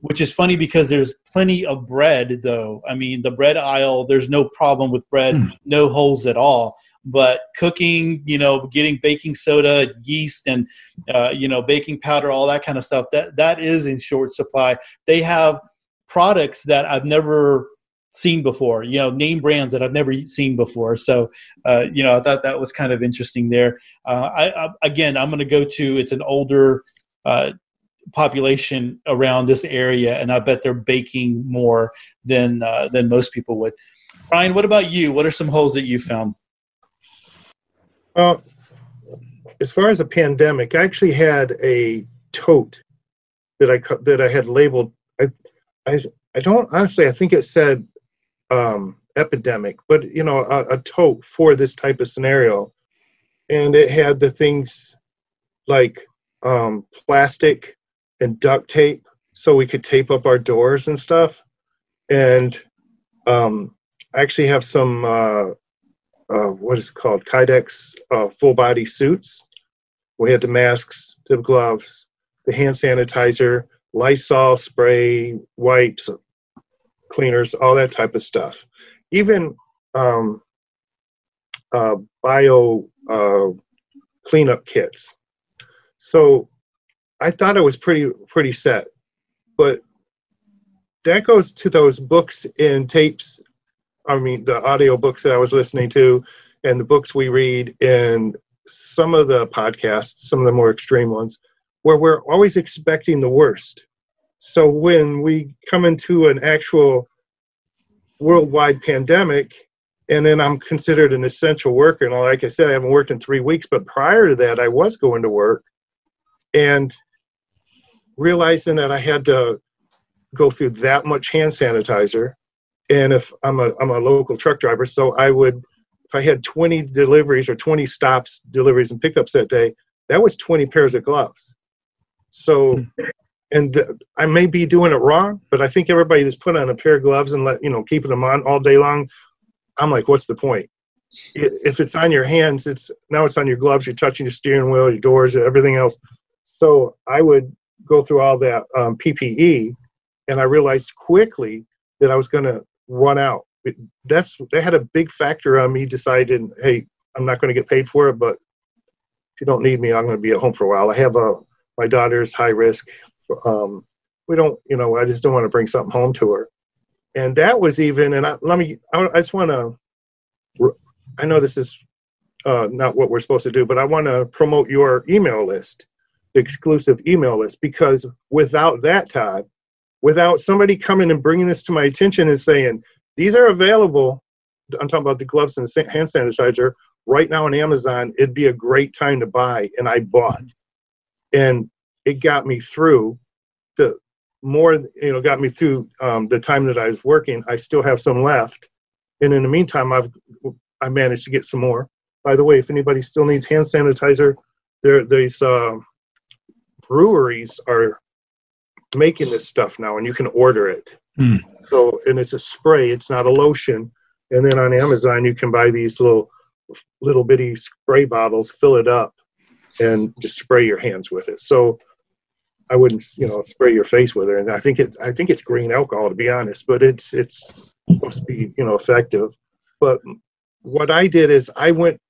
which is funny because there's plenty of bread though. I mean the bread aisle, there's no problem with bread, mm. no holes at all but cooking you know getting baking soda yeast and uh, you know baking powder all that kind of stuff that that is in short supply they have products that i've never seen before you know name brands that i've never seen before so uh, you know i thought that was kind of interesting there uh, I, I, again i'm going to go to it's an older uh, population around this area and i bet they're baking more than uh, than most people would brian what about you what are some holes that you found
well, as far as a pandemic, I actually had a tote that I that I had labeled. I I, I don't honestly. I think it said um, epidemic, but you know, a, a tote for this type of scenario, and it had the things like um, plastic and duct tape, so we could tape up our doors and stuff. And um, I actually have some uh, uh, what is it called? Kydex uh, full body suits. We had the masks, the gloves, the hand sanitizer, Lysol spray, wipes, cleaners, all that type of stuff. Even um, uh, bio uh, cleanup kits. So I thought it was pretty pretty set, but that goes to those books and tapes I mean, the audio books that I was listening to and the books we read and some of the podcasts, some of the more extreme ones, where we're always expecting the worst. So when we come into an actual worldwide pandemic, and then I'm considered an essential worker, and like I said, I haven't worked in three weeks, but prior to that, I was going to work, and realizing that I had to go through that much hand sanitizer and if I'm a I'm a local truck driver, so I would if I had 20 deliveries or 20 stops, deliveries and pickups that day, that was 20 pairs of gloves. So, hmm. And I may be doing it wrong, but I think everybody that's put on a pair of gloves and let you know keeping them on all day long, I'm like, what's the point? If it's on your hands, it's now it's on your gloves. You're touching your steering wheel, your doors, everything else. So I would go through all that um, PPE, and I realized quickly that I was going to run out. That's they had a big factor on me deciding, hey, I'm not going to get paid for it, but if you don't need me, I'm going to be at home for a while. I have a my daughter's high risk. Um, we don't, you know, I just don't want to bring something home to her. And that was even, and I, let me, I, I just want to, I know this is uh, not what we're supposed to do, but I want to promote your email list, the exclusive email list, because without that, Todd, without somebody coming and bringing this to my attention and saying, these are available. I'm talking about the gloves and hand sanitizer right now on Amazon. It'd be a great time to buy. And I bought. And it got me through the more, you know, got me through um, the time that I was working. I still have some left. And in the meantime, I've I managed to get some more. By the way, if anybody still needs hand sanitizer, there these uh, breweries are making this stuff now, and you can order it. Mm. So, and it's a spray; it's not a lotion. And then on Amazon, you can buy these little, little bitty spray bottles, fill it up, and just spray your hands with it. So, I wouldn't, you know, spray your face with it. And I think it's, I think it's green alcohol to be honest, but it's, it's supposed to be, you know, effective. But what I did is I went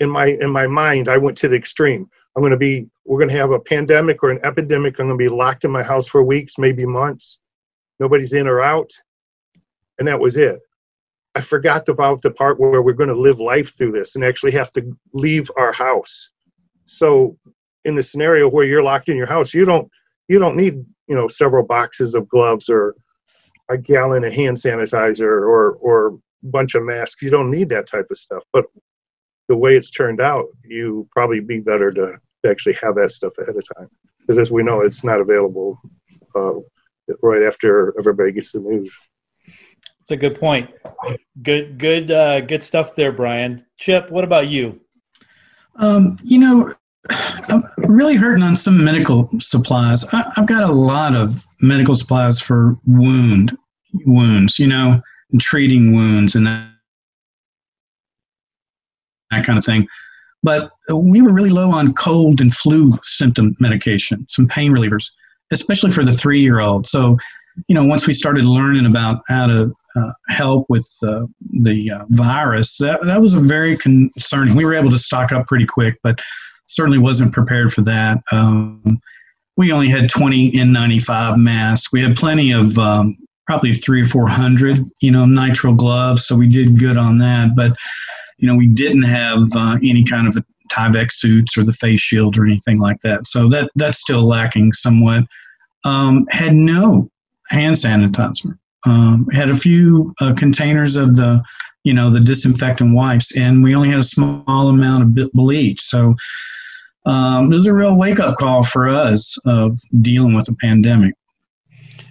in my in my mind, I went to the extreme. I'm going to be we're going to have a pandemic or an epidemic. I'm going to be locked in my house for weeks, maybe months. Nobody's in or out, and that was it. I forgot about the part where we're going to live life through this and actually have to leave our house. So, in the scenario where you're locked in your house, you don't you don't need you know several boxes of gloves or a gallon of hand sanitizer or or a bunch of masks. You don't need that type of stuff. But the way it's turned out, you probably be better to, to actually have that stuff ahead of time. Because as we know, it's not available uh, right after everybody gets the news.
That's a good point. Good, good, uh, good stuff there, Brian. Chip, what about you?
Um, you know, I'm really hurting on some medical supplies. I, have got a lot of medical supplies for wound wounds, you know, treating wounds and that, that kind of thing. But we were really low on cold and flu symptom medication, some pain relievers, especially for the three year old. So, you know, once we started learning about how to uh, help with uh, the uh, virus, that, that was a very concerning. We were able to stock up pretty quick, but certainly wasn't prepared for that. Um, we only had 20 N95 masks. We had plenty of um, probably three or four hundred, you know, nitrile gloves. So we did good on that. But, you know, we didn't have uh, any kind of Tyvek suits or the face shield or anything like that. So that that's still lacking somewhat. Um, had no hand sanitizer. Um, had a few uh, containers of the, you know, the disinfectant wipes, and we only had a small amount of bleach. So um, it was a real wake up call for us of dealing with a pandemic.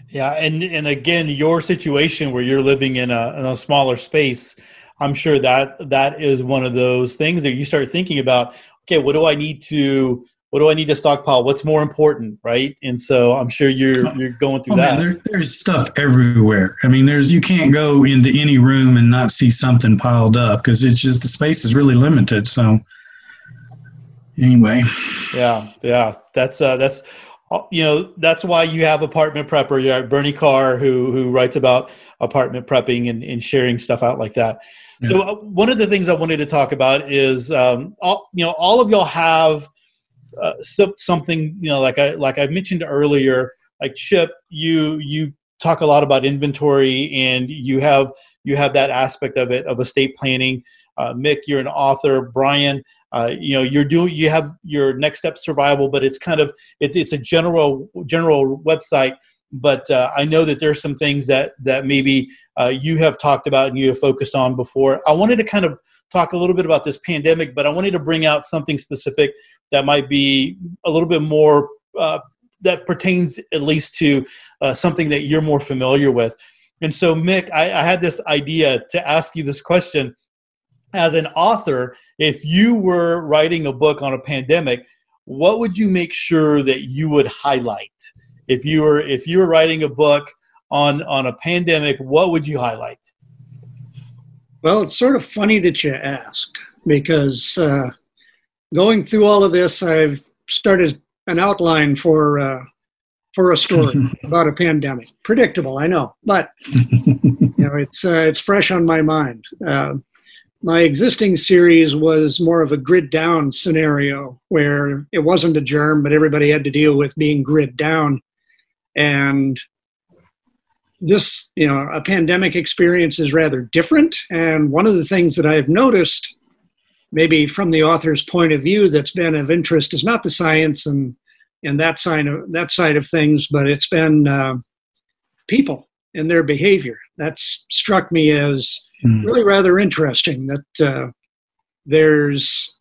Yeah, and and again, your situation where you're living in a, in a smaller space, I'm sure that that is one of those things that you start thinking about. Okay, what do I need to what do I need to stockpile? What's more important, right? And so I'm sure you're you're going through oh, that.
Man, there, there's stuff everywhere. I mean, there's you can't go into any room and not see something piled up because it's just the space is really limited. So anyway.
Yeah, yeah, that's uh, that's uh, you know that's why you have apartment prepper. You have Bernie Carr who who writes about apartment prepping and, and sharing stuff out like that. Yeah. So uh, one of the things I wanted to talk about is um, all you know all of y'all have uh, so, something you know like I like I mentioned earlier. Like Chip, you you talk a lot about inventory and you have you have that aspect of it of estate planning. Uh, Mic, you're an author. Brian, uh, you know you're doing you have your next step survival but it's kind of it, it's a general general website. But uh, i know that there's some things that that maybe uh, you have talked about and you have focused on before. I wanted to kind of talk a little bit about this pandemic but i wanted to bring out something specific that might be a little bit more uh, that pertains at least to uh, something that you're more familiar with. And so Mic I, I had this idea to ask you this question as an author, if you were writing a book on a pandemic, what would you make sure that you would highlight? If you were if you were writing a book on on a pandemic, what would you highlight?
Well, it's sort of funny that you asked because uh, going through all of this, I've started an outline for uh, for a story *laughs* about a pandemic. Predictable, I know, but *laughs* you know it's uh, it's fresh on my mind. Uh, my existing series was more of a grid down scenario where it wasn't a germ, but everybody had to deal with being grid down. And this, you know, a pandemic experience is rather different. And one of the things that I've noticed, maybe from the author's point of view, that's been of interest is not the science and and that side of that side of things, but it's been uh, people and their behavior. That's struck me as mm. really rather interesting. That uh, there's,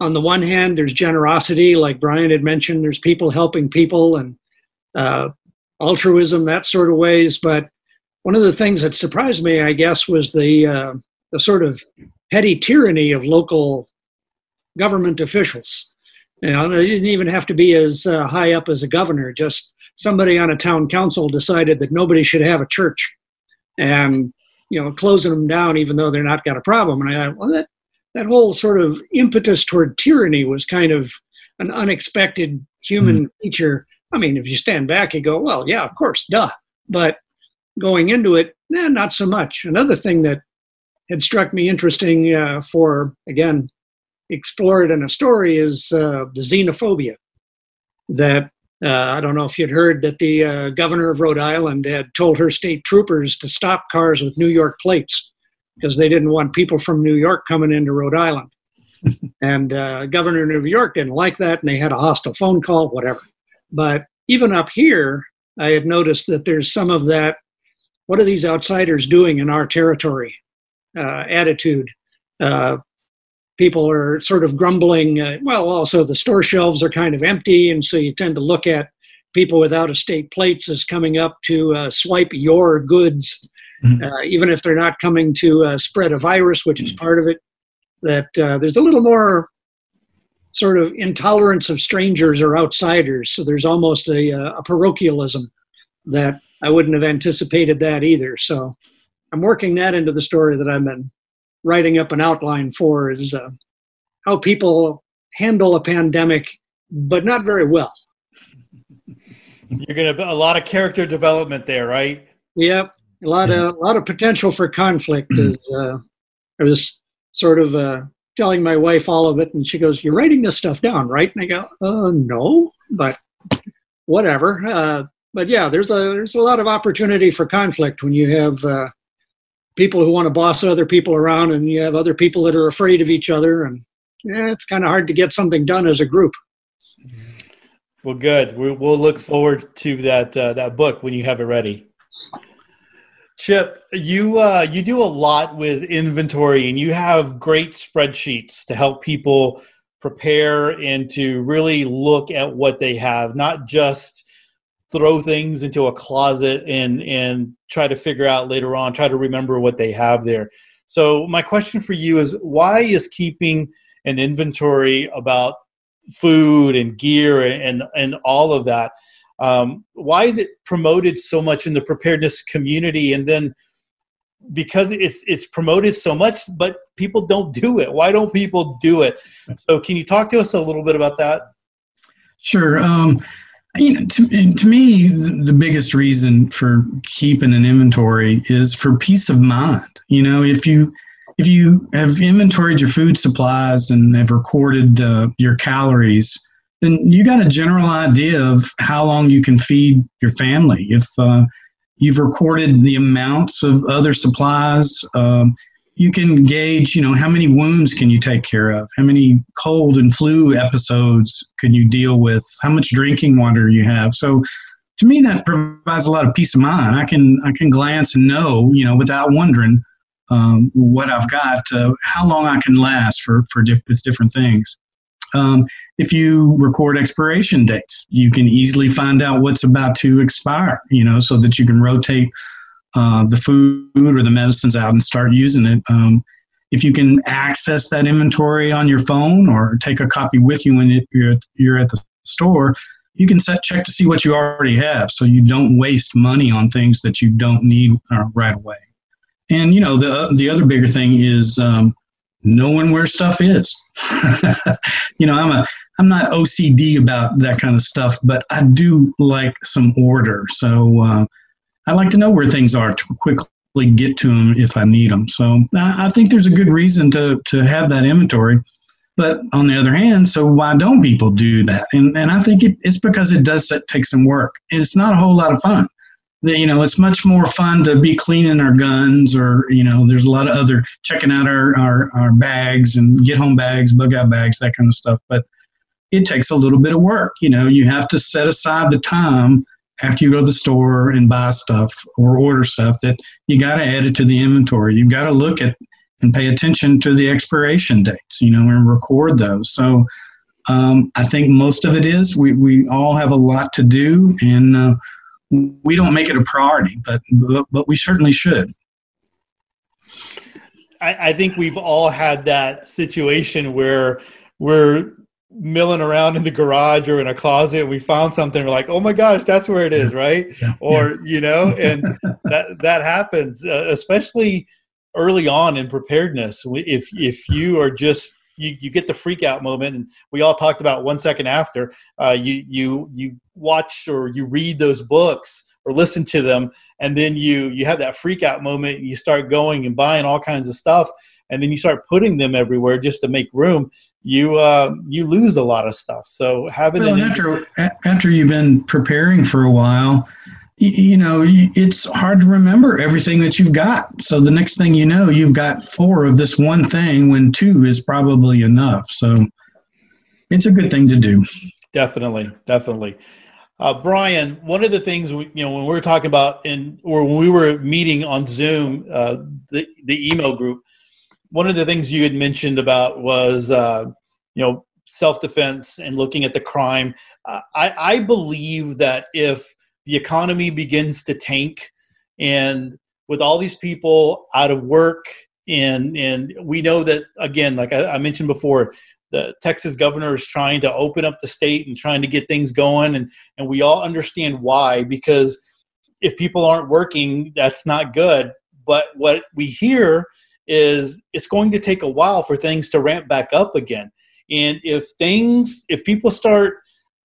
on the one hand, there's generosity, like Brian had mentioned. There's people helping people and uh, altruism, that sort of ways. But one of the things that surprised me, I guess, was the uh, the sort of petty tyranny of local government officials. You know, it didn't even have to be as uh, high up as a governor. Just somebody on a town council decided that nobody should have a church, and you know, closing them down even though they're not got a problem. And I thought, well, that that whole sort of impetus toward tyranny was kind of an unexpected human mm. feature. I mean, if you stand back, you go, well, yeah, of course, duh. But going into it, nah, not so much. Another thing that had struck me interesting uh, for again explored in a story is uh, the xenophobia that I don't know if you'd heard that the uh, governor of Rhode Island had told her state troopers to stop cars with New York plates because they didn't want people from New York coming into Rhode Island. *laughs* and uh, governor of New York didn't like that, and they had a hostile phone call, whatever. But even up here, I had noticed that there's some of that. What are these outsiders doing in our territory? Uh, attitude. Uh, people are sort of grumbling. Uh, well, also the store shelves are kind of empty, and so you tend to look at people without estate plates as coming up to uh, swipe your goods, mm-hmm. uh, even if they're not coming to uh, spread a virus, which is part of it. That uh, there's a little more sort of intolerance of strangers or outsiders. So there's almost a, uh, a parochialism that I wouldn't have anticipated that either. So I'm working that into the story that I'm been writing up an outline for is uh, how people handle a pandemic, but not very well. *laughs*
You're gonna a lot of character development there, right?
Yep, a lot of a lot of potential for conflict. Is, *clears throat* uh, I was sort of uh, telling my wife all of it, and she goes, "You're writing this stuff down, right?" And I go, "Uh, no, but whatever." Uh, but yeah, there's a there's a lot of opportunity for conflict when you have uh, people who want to boss other people around, and you have other people that are afraid of each other, and yeah, it's kind of hard to get something done as a group.
Well, good. We'll look forward to that uh, that book when you have it ready. Chip, you uh, you do a lot with inventory, and you have great spreadsheets to help people prepare and to really look at what they have, not just throw things into a closet and and try to figure out later on try to remember what they have there. So my question for you is why is keeping an inventory about food and gear and and all of that um, why is it promoted so much in the preparedness community? And then because it's it's promoted so much but people don't do it. Why don't people do it? So can you talk to us a little bit about that?
Sure. Um, you know, to, to me, the biggest reason for keeping an inventory is for peace of mind. You know, if you if you have inventoried your food supplies and have recorded uh, your calories, then you got a general idea of how long you can feed your family. If uh, you've recorded the amounts of other supplies, um, you can gauge, you know, how many wounds can you take care of? How many cold and flu episodes can you deal with? How much drinking water you have? So to me that provides a lot of peace of mind. I can I can glance and know, you know, without wondering um, what I've got, uh, how long I can last for for diff- different things. Um, if you record expiration dates, you can easily find out what's about to expire, you know, so that you can rotate uh, the food or the medicines out and start using it. Um, if you can access that inventory on your phone or take a copy with you when you're, at, you're at the store, you can set check to see what you already have so you don't waste money on things that you don't need uh, right away. And you know the the other bigger thing is um, knowing where stuff is. *laughs* you know, I'm a I'm not OCD about that kind of stuff, but I do like some order. So uh, I like to know where things are to quickly get to them if I need them. So I, think there's a good reason to to have that inventory. But on the other hand, so why don't people do that? And and I think it, it's because it does take some work. And it's not a whole lot of fun. You know, it's much more fun to be cleaning our guns, or you know, there's a lot of other checking out our our, our bags and get home bags, bug out bags, that kind of stuff. But it takes a little bit of work. You know, you have to set aside the time after you go to the store and buy stuff or order stuff that you got to add it to the inventory. You've got to look at and pay attention to the expiration dates, you know, and record those. So um, I think most of it is we, we all have a lot to do and uh, we don't make it a priority, but, but, but we certainly should.
I, I think we've all had that situation where we're milling around in the garage or in a closet we found something we're like oh my gosh that's where it is right yeah. or yeah. you know and *laughs* that that happens uh, especially early on in preparedness if if you are just you, you get the freak out moment and we all talked about one second after uh, you you you watch or you read those books or listen to them and then you you have that freak out moment and you start going and buying all kinds of stuff and then you start putting them everywhere just to make room you uh, you lose a lot of stuff. So having
well, after after you've been preparing for a while you know it's hard to remember everything that you've got. So the next thing you know you've got four of this one thing when two is probably enough. So it's a good thing to do.
Definitely definitely. Uh, brian one of the things we, you know when we were talking about in or when we were meeting on zoom uh, the, the email group one of the things you had mentioned about was uh, you know self-defense and looking at the crime. Uh, I, I believe that if the economy begins to tank and with all these people out of work and and we know that again like I, I, mentioned before the texas governor is trying to open up the state and trying to get things going. And and we all understand why because if people aren't working that's not good. But what we hear is it's going to take a while for things to ramp back up again. And if things if people start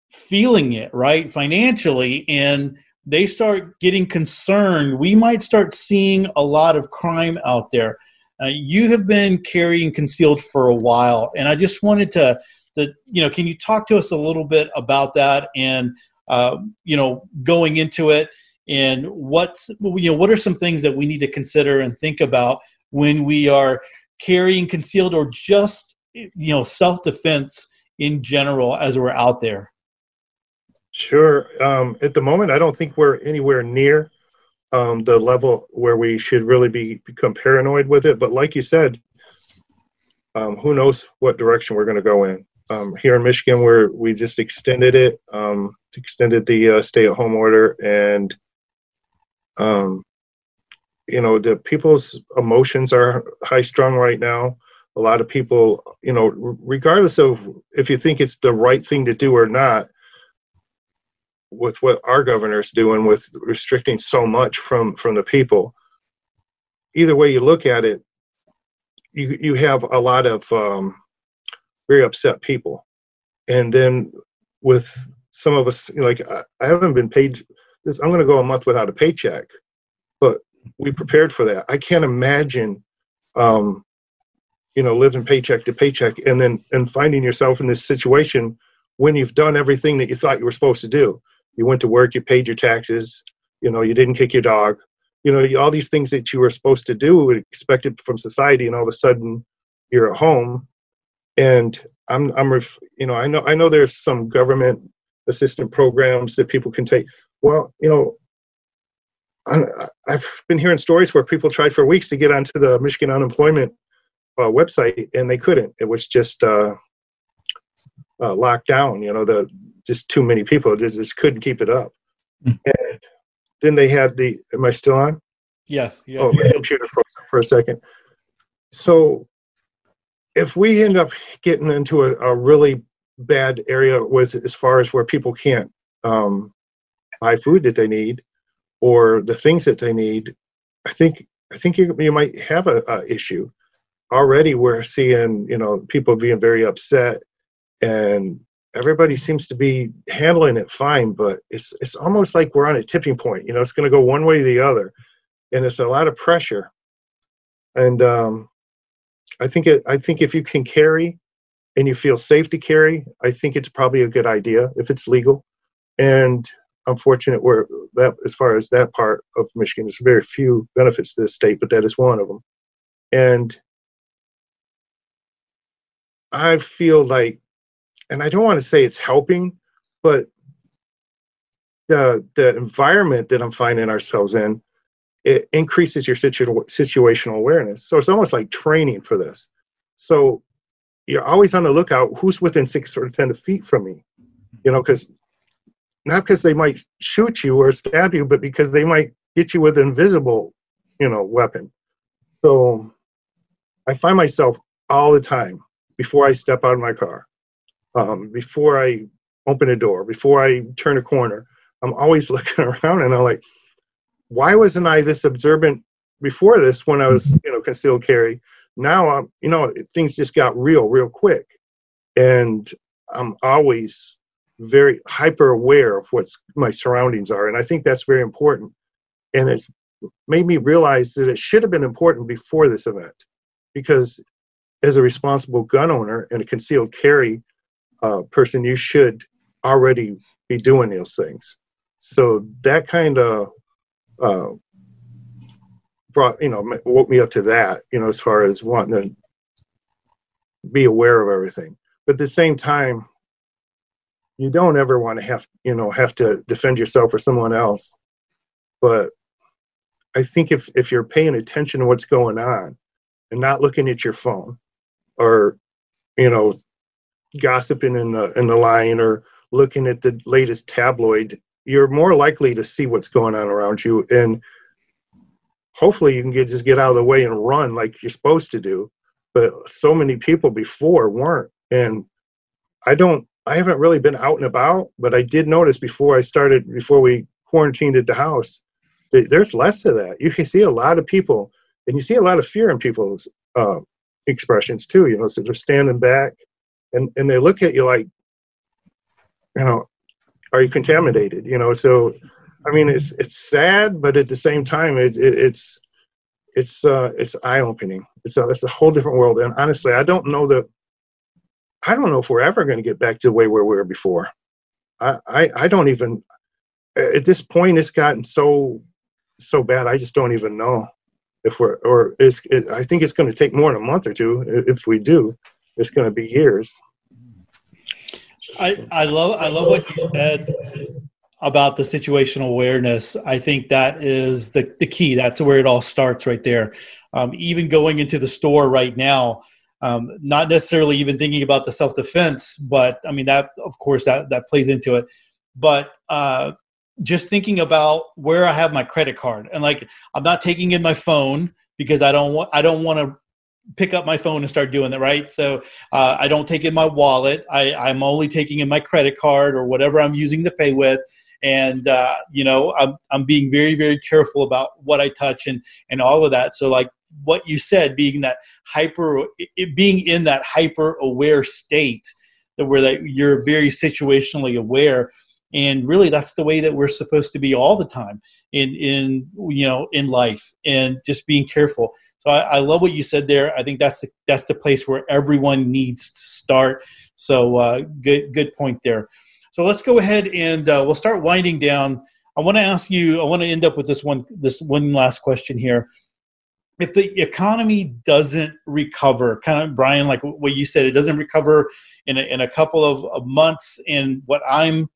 feeling it right financially and they start getting concerned we might start seeing a lot of crime out there. Uh, you have been carrying concealed for a while and i just wanted to the you know can you talk to us a little bit about that and uh, you know going into it and what's you know what are some things that we need to consider and think about when we are carrying concealed or just you know self-defense in general as we're out there
Sure. Um, at the moment, I don't think we're anywhere near um, the level where we should really be become paranoid with it. But like you said, um, who knows what direction we're going to go in? Um, here in Michigan, where we just extended it, um, extended the uh, stay-at-home order, and um, you know the people's emotions are high-strung right now. A lot of people, you know, regardless of if you think it's the right thing to do or not, with what our governor's doing with restricting so much from from the people either way you look at it you you have a lot of um, very upset people and then with some of us you know, like I, I haven't been paid this i'm going to go a month without a paycheck we prepared for that. I can't imagine um, you know living paycheck to paycheck and then and finding yourself in this situation when you've done everything that you thought you were supposed to do. You went to work you paid your taxes you know you didn't kick your dog. You know all these things that you were supposed to do expected from society and all of a sudden you're at home. And i'm i'm ref, you know i know i know there's some government assistant programs that people can take. Well you know i have been hearing stories where people tried for weeks to get onto the michigan unemployment uh, website and they couldn't it was just uh, uh, locked down you know the just too many people. They just couldn't keep it up. Mm. And then they had the. Am I still on?
Yes. Yeah.
Oh, my computer froze for a second. So, if we end up getting into a, a really bad area with as far as where people can't um, buy food that they need or the things that they need, I think I think you, you might have a, a issue. Already, we're seeing you know people being very upset and everybody seems to be handling it fine, but it's it's almost like we're on a tipping point. You know, it's going to go one way or the other, and it's a lot of pressure. And um, I think it. I think if you can carry, and you feel safe to carry, I think it's probably a good idea if it's legal. And I'm fortunate where that, as far as that part of Michigan, there's very few benefits to the state, but that is one of them. And I feel like and I don't want to say it's helping, but the the environment that I'm finding ourselves in it increases your situ- situational awareness. So it's almost like training for this. So you're always on the lookout who's within six or ten feet from me, you know, because not because they might shoot you or stab you, but because they might get you with an invisible, you know, weapon. So I find myself all the time before I step out of my car um, before I open a door, before I turn a corner, I'm always *laughs* looking around and I'm like, why wasn't I this observant before this when I was, you know, concealed carry? Now I'm, you know, things just got real, real quick. And I'm always very hyper aware of what my surroundings are and i think that's very important. And it's made me realize that it should have been important before this event because as a responsible gun owner and a concealed carry uh, person you should already be doing those things. So that kind of uh, brought you know woke me up to that you know as far as wanting to be aware of everything. But at the same time you don't ever want to have you know have to defend yourself or someone else. But i think if if you're paying attention to what's going on and not looking at your phone or you know gossiping in the in the line or looking at the latest tabloid you're more likely to see what's going on around you and hopefully you can get just get out of the way and run like you're supposed to do. But so many people before weren't and i don't I haven't really been out and about, but I did notice before I started, before we quarantined at the house, that there's less of that. You can see a lot of people, and you see a lot of fear in people's uh, expressions too. You know, so they're standing back, and and they look at you like, you know, are you contaminated? You know, so I mean, it's it's sad, but at the same time, it, it it's it's uh, it's eye opening. It's a it's a whole different world, and honestly, I don't know that I don't know if we're ever going to get back to the way where we were before. I, I, I don't even, at this point, it's gotten so, so bad. I just don't even know if we're, or it's, it, I think it's going to take more than a month or two. If we do, it's going to be years.
I, I love, I love what you said about the situational awareness. I think that is the, the key. That's where it all starts right there. Um, even going into the store right now, um, not necessarily even thinking about the self defense, but I mean that of course that that plays into it. But uh, just thinking about where I have my credit card and like I'm not taking in my phone because I don't want I don't want to pick up my phone and start doing that right? So uh, i don't take in my wallet. I, i'm only taking in my credit card or whatever i'm using to pay with. And uh, you know I'm, I'm being very very careful about what i touch and and all of that. So like what you said, being that hyper, it, being in that hyper aware state, that where that you're very situationally aware, and really that's the way that we're supposed to be all the time in in you know in life, and just being careful. So I, I love what you said there. I think that's the that's the place where everyone needs to start. So uh, good good point there. So let's go ahead and uh, we'll start winding down. I want to ask you. I want to end up with this one. This one last question here if the economy doesn't recover, kind of Brian, like what you said, it doesn't recover in a, in a couple of, months. And what I'm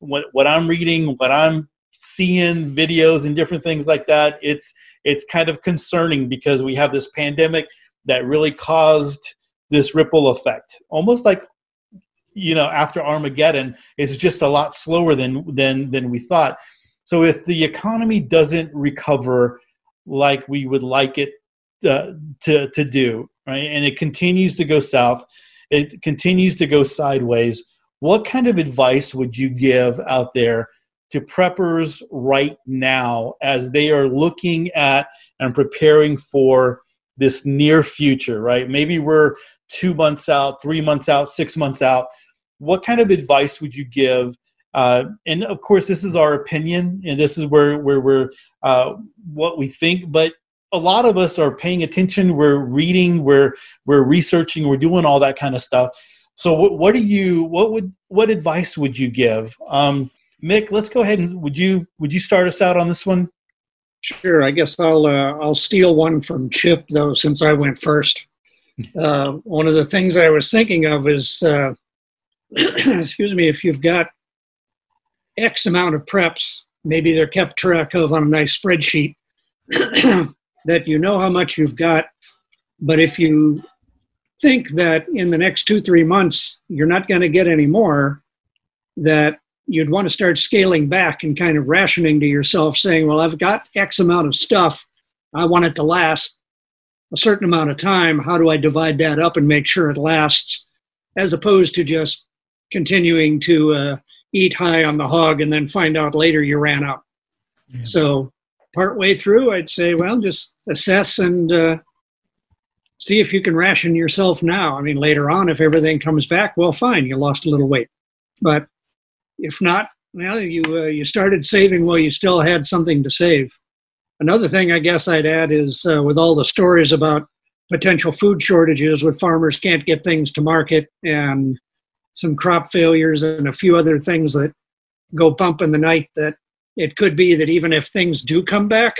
what what I'm reading, what I'm seeing, videos and different things like that, it's it's kind of concerning because we have this pandemic that really caused this ripple effect, almost like you know after Armageddon, it's just a lot slower than than than we thought. So if the economy doesn't recover like we would like it uh, to to do, right? And it continues to go south. It continues to go sideways. What kind of advice would you give out there to preppers right now as they are looking at and preparing for this near future, right? Maybe we're two months out, three months out, six months out. What kind of advice would you give uh, and of course, this is our opinion, and this is where where we're uh, what we think. But a lot of us are paying attention. We're reading. We're we're researching. We're doing all that kind of stuff. So, what, what do you? What would what advice would you give, um, Mic? Let's go ahead and would you would you start us out on this one?
Sure. I guess I'll uh, I'll steal one from Chip though, since I went first. *laughs* Uh, one of the things I was thinking of is, uh, *clears throat* excuse me, if you've got X amount of preps, maybe they're kept track of on a nice spreadsheet, *clears throat* that you know how much you've got. But if you think that in the next two, three months, you're not going to get any more, that you'd want to start scaling back and kind of rationing to yourself, saying, Well, I've got X amount of stuff. I want it to last a certain amount of time. How do I divide that up and make sure it lasts? As opposed to just continuing to uh, eat high on the hog and then find out later you ran out. Yeah. So, partway through, I'd say, well, just assess and uh, see if you can ration yourself now. I mean, later on, if everything comes back, well, fine, you lost a little weight. But if not, well, you uh, you started saving while you still had something to save. Another thing I guess I'd add is uh, with all the stories about potential food shortages, with farmers can't get things to market, and some crop failures, and a few other things that go bump in the night. That it could be that even if things do come back,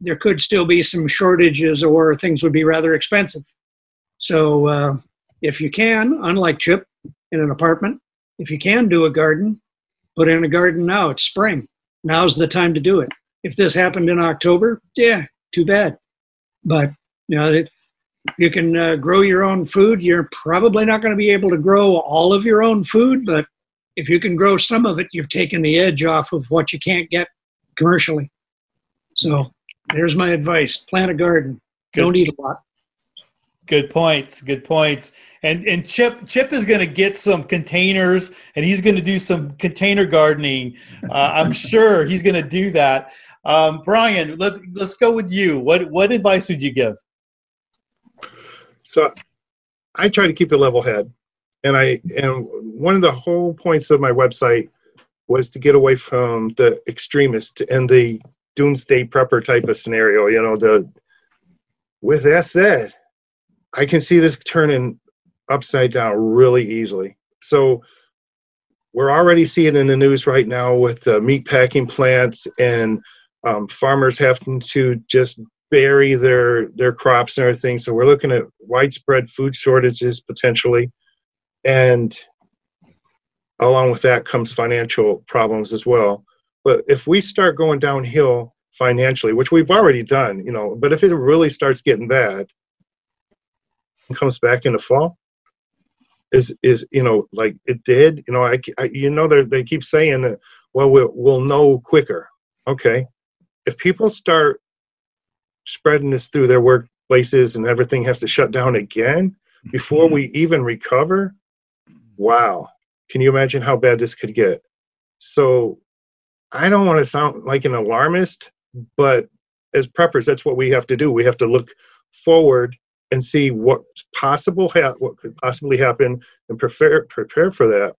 there could still be some shortages, or things would be rather expensive. So uh, if you can, unlike Chip in an apartment, if you can do a garden, put in a garden now. It's spring. Now's the time to do it. If this happened in October, yeah, too bad. But you know, it, you can uh, grow your own food. You're probably not going to be able to grow all of your own food, but if you can grow some of it, you've taken the edge off of what you can't get commercially. So there's my advice: plant a garden. Good. Don't eat a lot.
Good points. Good points. And and Chip Chip is going to get some containers, and he's going to do some container gardening. Uh, I'm *laughs* sure he's going to do that. Um, Brian, let, let's go with you. What what advice would you give?
So, I try to keep a level head, and I and one of the whole points of my website was to get away from the extremist and the doomsday prepper type of scenario. You know, the with that said, I can see this turning upside down really easily. So we're already seeing in the news right now with the meat packing plants and um, farmers having to just bury their their crops and everything. So we're looking at widespread food shortages potentially, and along with that comes financial problems as well. But if we start going downhill financially, which we've already done, you know, but if it really starts getting bad, comes back in the fall is is you know like it did you know i, I you know they they keep saying that well we'll, we'll know quicker okay if people start spreading this through their workplaces and everything has to shut down again before mm-hmm. we even recover? Wow. Can you imagine how bad this could get? So i don't want to sound like an alarmist but as preppers that's what we have to do. We have to look forward and see what's possible ha- what could possibly happen and prepare prepare for that.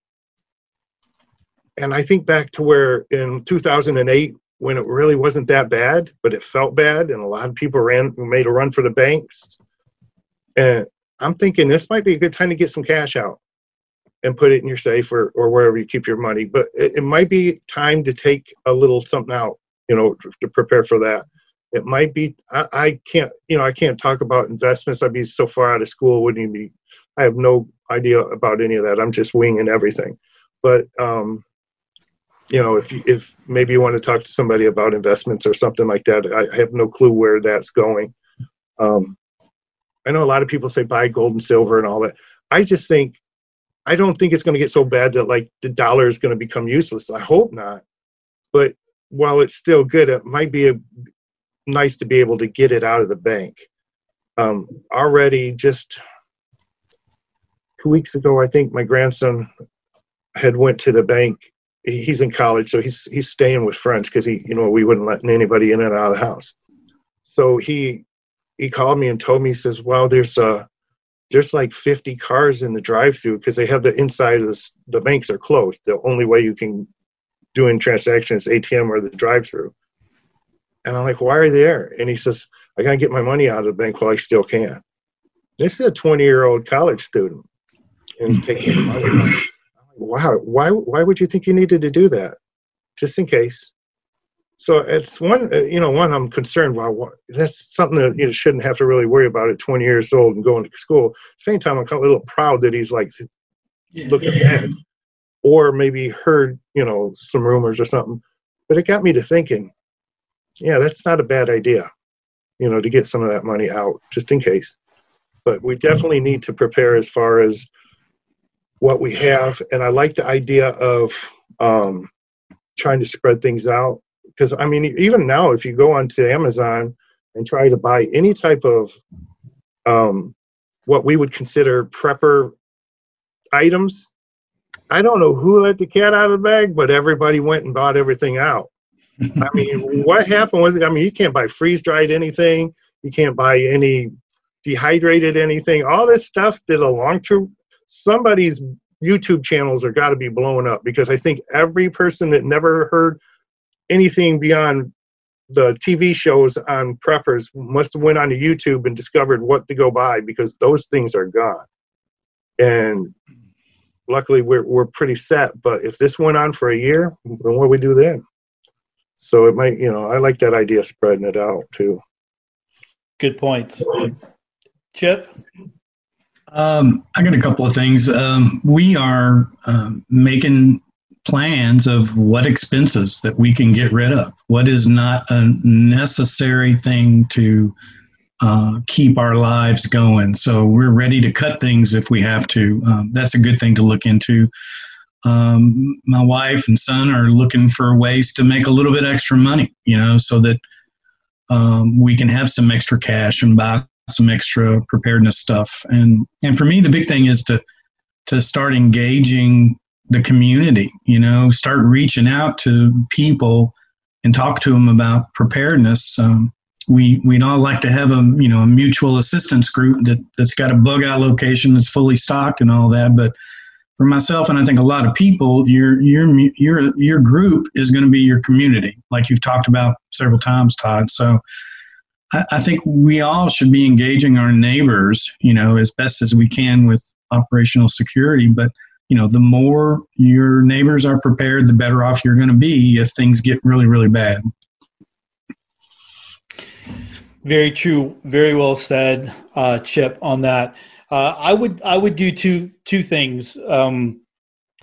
And i think back to where in 2008 when it really wasn't that bad but it felt bad and a lot of people ran made a run for the banks. And i'm thinking this might be a good time to get some cash out and put it in your safe or, or wherever you keep your money but it, it might be time to take a little something out you know to, to prepare for that. It might be I, I, can't you know i can't talk about investments. I'd be so far out of school wouldn't even be i have no idea about any of that. I'm just winging everything. But um you know if if maybe you want to talk to somebody about investments or something like that i have no clue where that's going um i know a lot of people say buy gold and silver and all that i just think i don't think it's going to get so bad that like the dollar is going to become useless i hope not but while it's still good it might be a nice to be able to get it out of the bank. Um, already, just two weeks ago, I think my grandson had went to the bank. He's in college, so he's he's staying with friends because he, you know, we wouldn't let anybody in and out of the house. So he he called me and told me, he says, "Well, there's a there's like 50 cars in the drive-through because they have the inside of the the banks are closed. The only way you can do in transactions ATM or the drive-through." And I'm like, why are they there? And he says, I got to get my money out of the bank while I still can. This is a 20 year old college student and he's taking money. Wow, why, why would you think you needed to do that? Just in case. So it's one, uh, you know, one I'm concerned about. What, that's something that you shouldn't have to really worry about at 20 years old and going to school. Same time, I'm kind of a little proud that he's like yeah, looking ahead, or maybe heard, you know, some rumors or something. But it got me to thinking yeah, that's not a bad idea, you know, to get some of that money out just in case. But we definitely need to prepare as far as what we have. And I like the idea of um, trying to spread things out. Because, I mean, even now, if you go onto Amazon and try to buy any type of um, what we would consider prepper items, I don't know who let the cat out of the bag, but everybody went and bought everything out. I *laughs* mean, what happened with it? I mean, you can't buy freeze dried anything. You can't buy any dehydrated anything. All this stuff that a long term somebody's YouTube channels are got to be blowing up because I think every person that never heard anything beyond the TV shows on preppers must have went onto YouTube and discovered what to go buy because those things are gone. And luckily we're we're pretty set. But if this went on for a year, then what do we do then? So it might, you know, I like that idea spreading it out too.
Good points. Chip?
Um, I got a couple of things. Um, we are um, making plans of what expenses that we can get rid of. What is not a necessary thing to uh, keep our lives going. So we're ready to cut things if we have to. Um, that's a good thing to look into. Um, my wife and son are looking for ways to make a little bit extra money, you know, so that um, we can have some extra cash and buy some extra preparedness stuff. And and for me, the big thing is to to start engaging the community. You know, start reaching out to people and talk to them about preparedness. Um, we we'd all like to have a you know a mutual assistance group that that's got a bug out location that's fully stocked and all that, but for myself and I think a lot of people, your your your your group is going to be your community, like you've talked about several times, Todd. So I, think we all should be engaging our neighbors, you know, as best as we can with operational security. But you know, the more your neighbors are prepared, the better off you're going to be if things get really really bad.
Very true. Very well said, uh, Chip. On that. Uh, I would I would do two two things. Um,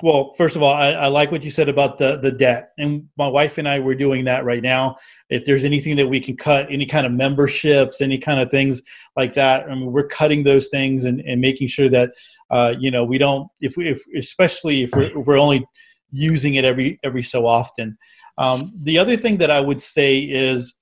well, first of all, I, I, like what you said about the the debt, and my wife and I we're doing that right now. If there's anything that we can cut, any kind of memberships, any kind of things like that, I mean, we're cutting those things and, and making sure that uh, you know we don't if we if, especially if we're, if we're only using it every every so often. Um, the other thing that I would say is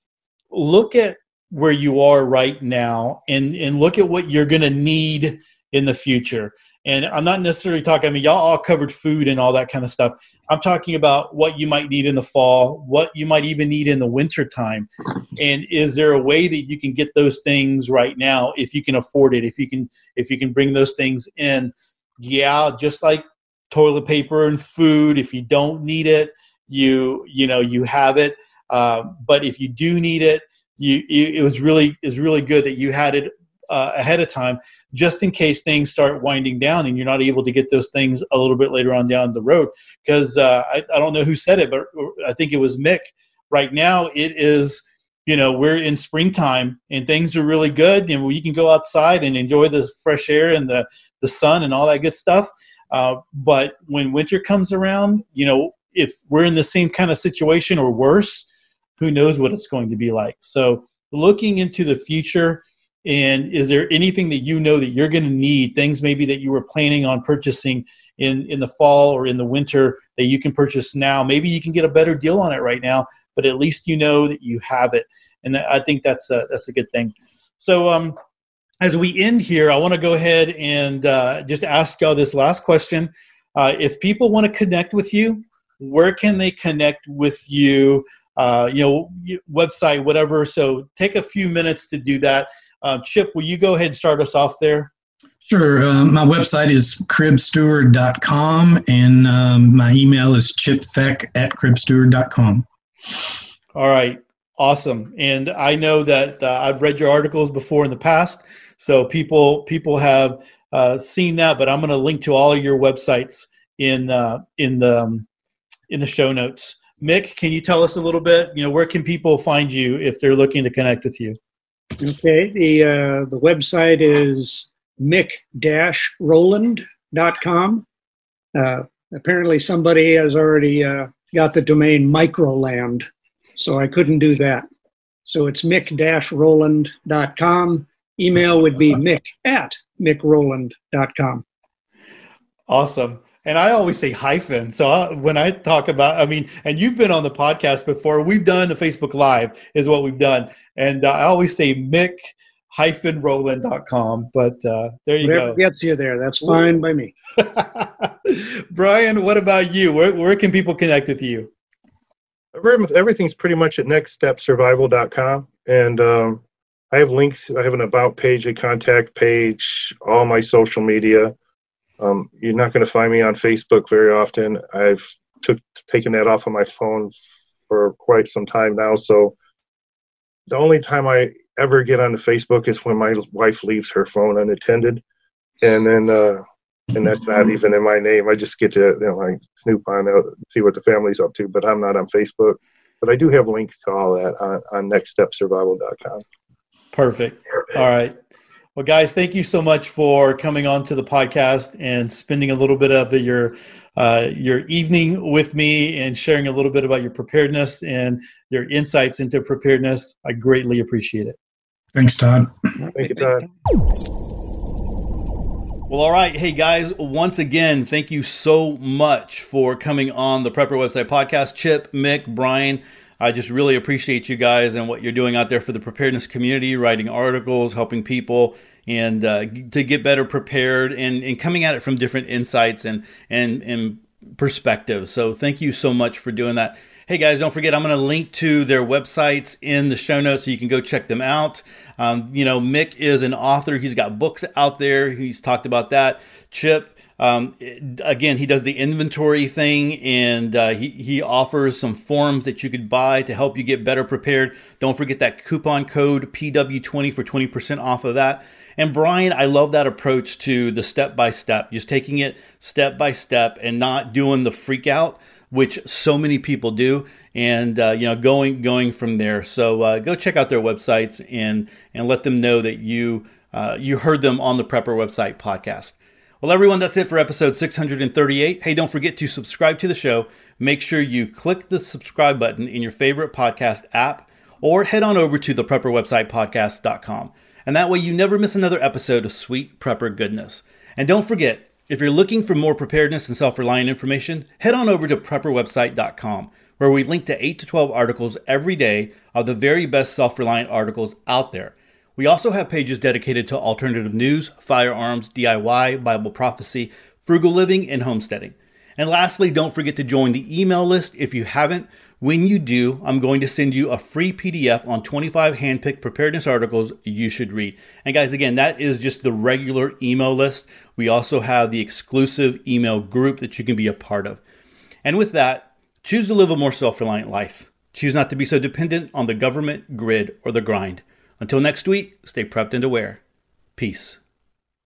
look at where you are right now and and look at what you're going to need in the future and i'm not necessarily talking i mean y'all all covered food and all that kind of stuff. I'm talking about what you might need in the fall what you might even need in the winter time. And is there a way that you can get those things right now if you can afford it if you can if you can bring those things in? Yeah just like toilet paper and food if you don't need it you you know you have it. Uh, but if you do need it you, you it was really is really good that you had it uh, ahead of time just in case things start winding down and you're not able to get those things a little bit later on down the road. Because uh, I, I don't know who said it but i think it was mic. Right now it is you know we're in springtime and things are really good and you can go outside and enjoy the fresh air and the the sun and all that good stuff. Uh, but when winter comes around you know if we're in the same kind of situation or worse who knows what it's going to be like. So looking into the future and is there anything that you know that you're going to need things maybe that you were planning on purchasing in in the fall or in the winter that you can purchase now? Maybe you can get a better deal on it right now but at least you know that you have it. And i think that's a that's a good thing. So um as we end here i want to go ahead and uh, just ask y'all this last question. Uh, if people want to connect with you where can they connect with you? Uh, you know, website, whatever. So take a few minutes to do that. Uh, Chip, will you go ahead and start us off there?
Sure. Uh, my website is cribsteward.com and um, my email is chipfeck at cribsteward.com.
All right. Awesome. And I know that uh, I've read your articles before in the past. So people people have uh, seen that, but I'm going to link to all of your websites in uh, in the um, in the show notes. Mic, can you tell us a little bit? You know, where can people find you if they're looking to connect with you?
Okay, the uh, the website is mic-roland.com. Uh, apparently, somebody has already uh, got the domain microland, so I couldn't do that. So it's mic-roland.com. Email would be mic at mickroland.com.
Awesome. And I always say hyphen. So I, when I talk about, I mean, and you've been on the podcast before. We've done the Facebook Live, is what we've done. And uh, I always say Mic hyphen roland.com. But uh, there you
Whatever
go.
gets you there. That's fine by me. *laughs*
Brian, what about you? Where, where can people connect with you?
Everything's pretty much at nextstepsurvival.com. And um, I have links. I have an about page, a contact page, all my social media Um, you're not going to find me on Facebook very often. I've took taken that off of my phone for quite some time now. So the only time I ever get on the Facebook is when my wife leaves her phone unattended, and then uh, and that's not even in my name. I just get to you know like snoop on it, see what the family's up to, but I'm not on Facebook. But I do have links to all that on, on nextstepsurvival.com.
Perfect. All right. Well, guys, thank you so much for coming on to the podcast and spending a little bit of your uh, your evening with me and sharing a little bit about your preparedness and your insights into preparedness. I greatly appreciate it.
Thanks, Todd.
Thank you, Todd.
Well, all right. Hey, guys, once again, thank you so much for coming on the Prepper Website podcast. Chip, Mic, Brian, I just really appreciate you guys and what you're doing out there for the preparedness community, writing articles, helping people, and uh, to get better prepared and, and coming at it from different insights and, and, and perspectives. So, thank you so much for doing that. Hey guys, don't forget, I'm going to link to their websites in the show notes so you can go check them out. Um, you know, Mic is an author, he's got books out there, he's talked about that. Chip, um, again, he does the inventory thing and uh, he, he offers some forms that you could buy to help you get better prepared. Don't forget that coupon code PW20 for 20% off of that. And Brian, I love that approach to the step by step, just taking it step by step and not doing the freak out which so many people do, and uh, you know, going going from there. So uh, go check out their websites and and let them know that you uh, you heard them on the Prepper Website podcast. Well, everyone, that's it for episode 638. Hey, don't forget to subscribe to the show. Make sure you click the subscribe button in your favorite podcast app or head on over to the prepperwebsitepodcast.com. And that way you never miss another episode of sweet prepper goodness. And don't forget, if you're looking for more preparedness and self reliant information, head on over to prepperwebsite.com, where we link to 8 to 12 articles every day of the very best self reliant articles out there. We also have pages dedicated to alternative news, firearms, DIY, Bible prophecy, frugal living, and homesteading. And lastly, don't forget to join the email list if you haven't. When you do, I'm going to send you a free PDF on 25 handpicked preparedness articles you should read. And guys, again, that is just the regular email list. We also have the exclusive email group that you can be a part of. And with that, choose to live a more self reliant life. Choose not to be so dependent on the government, grid, or the grind. Until next week, stay prepped and aware. Peace.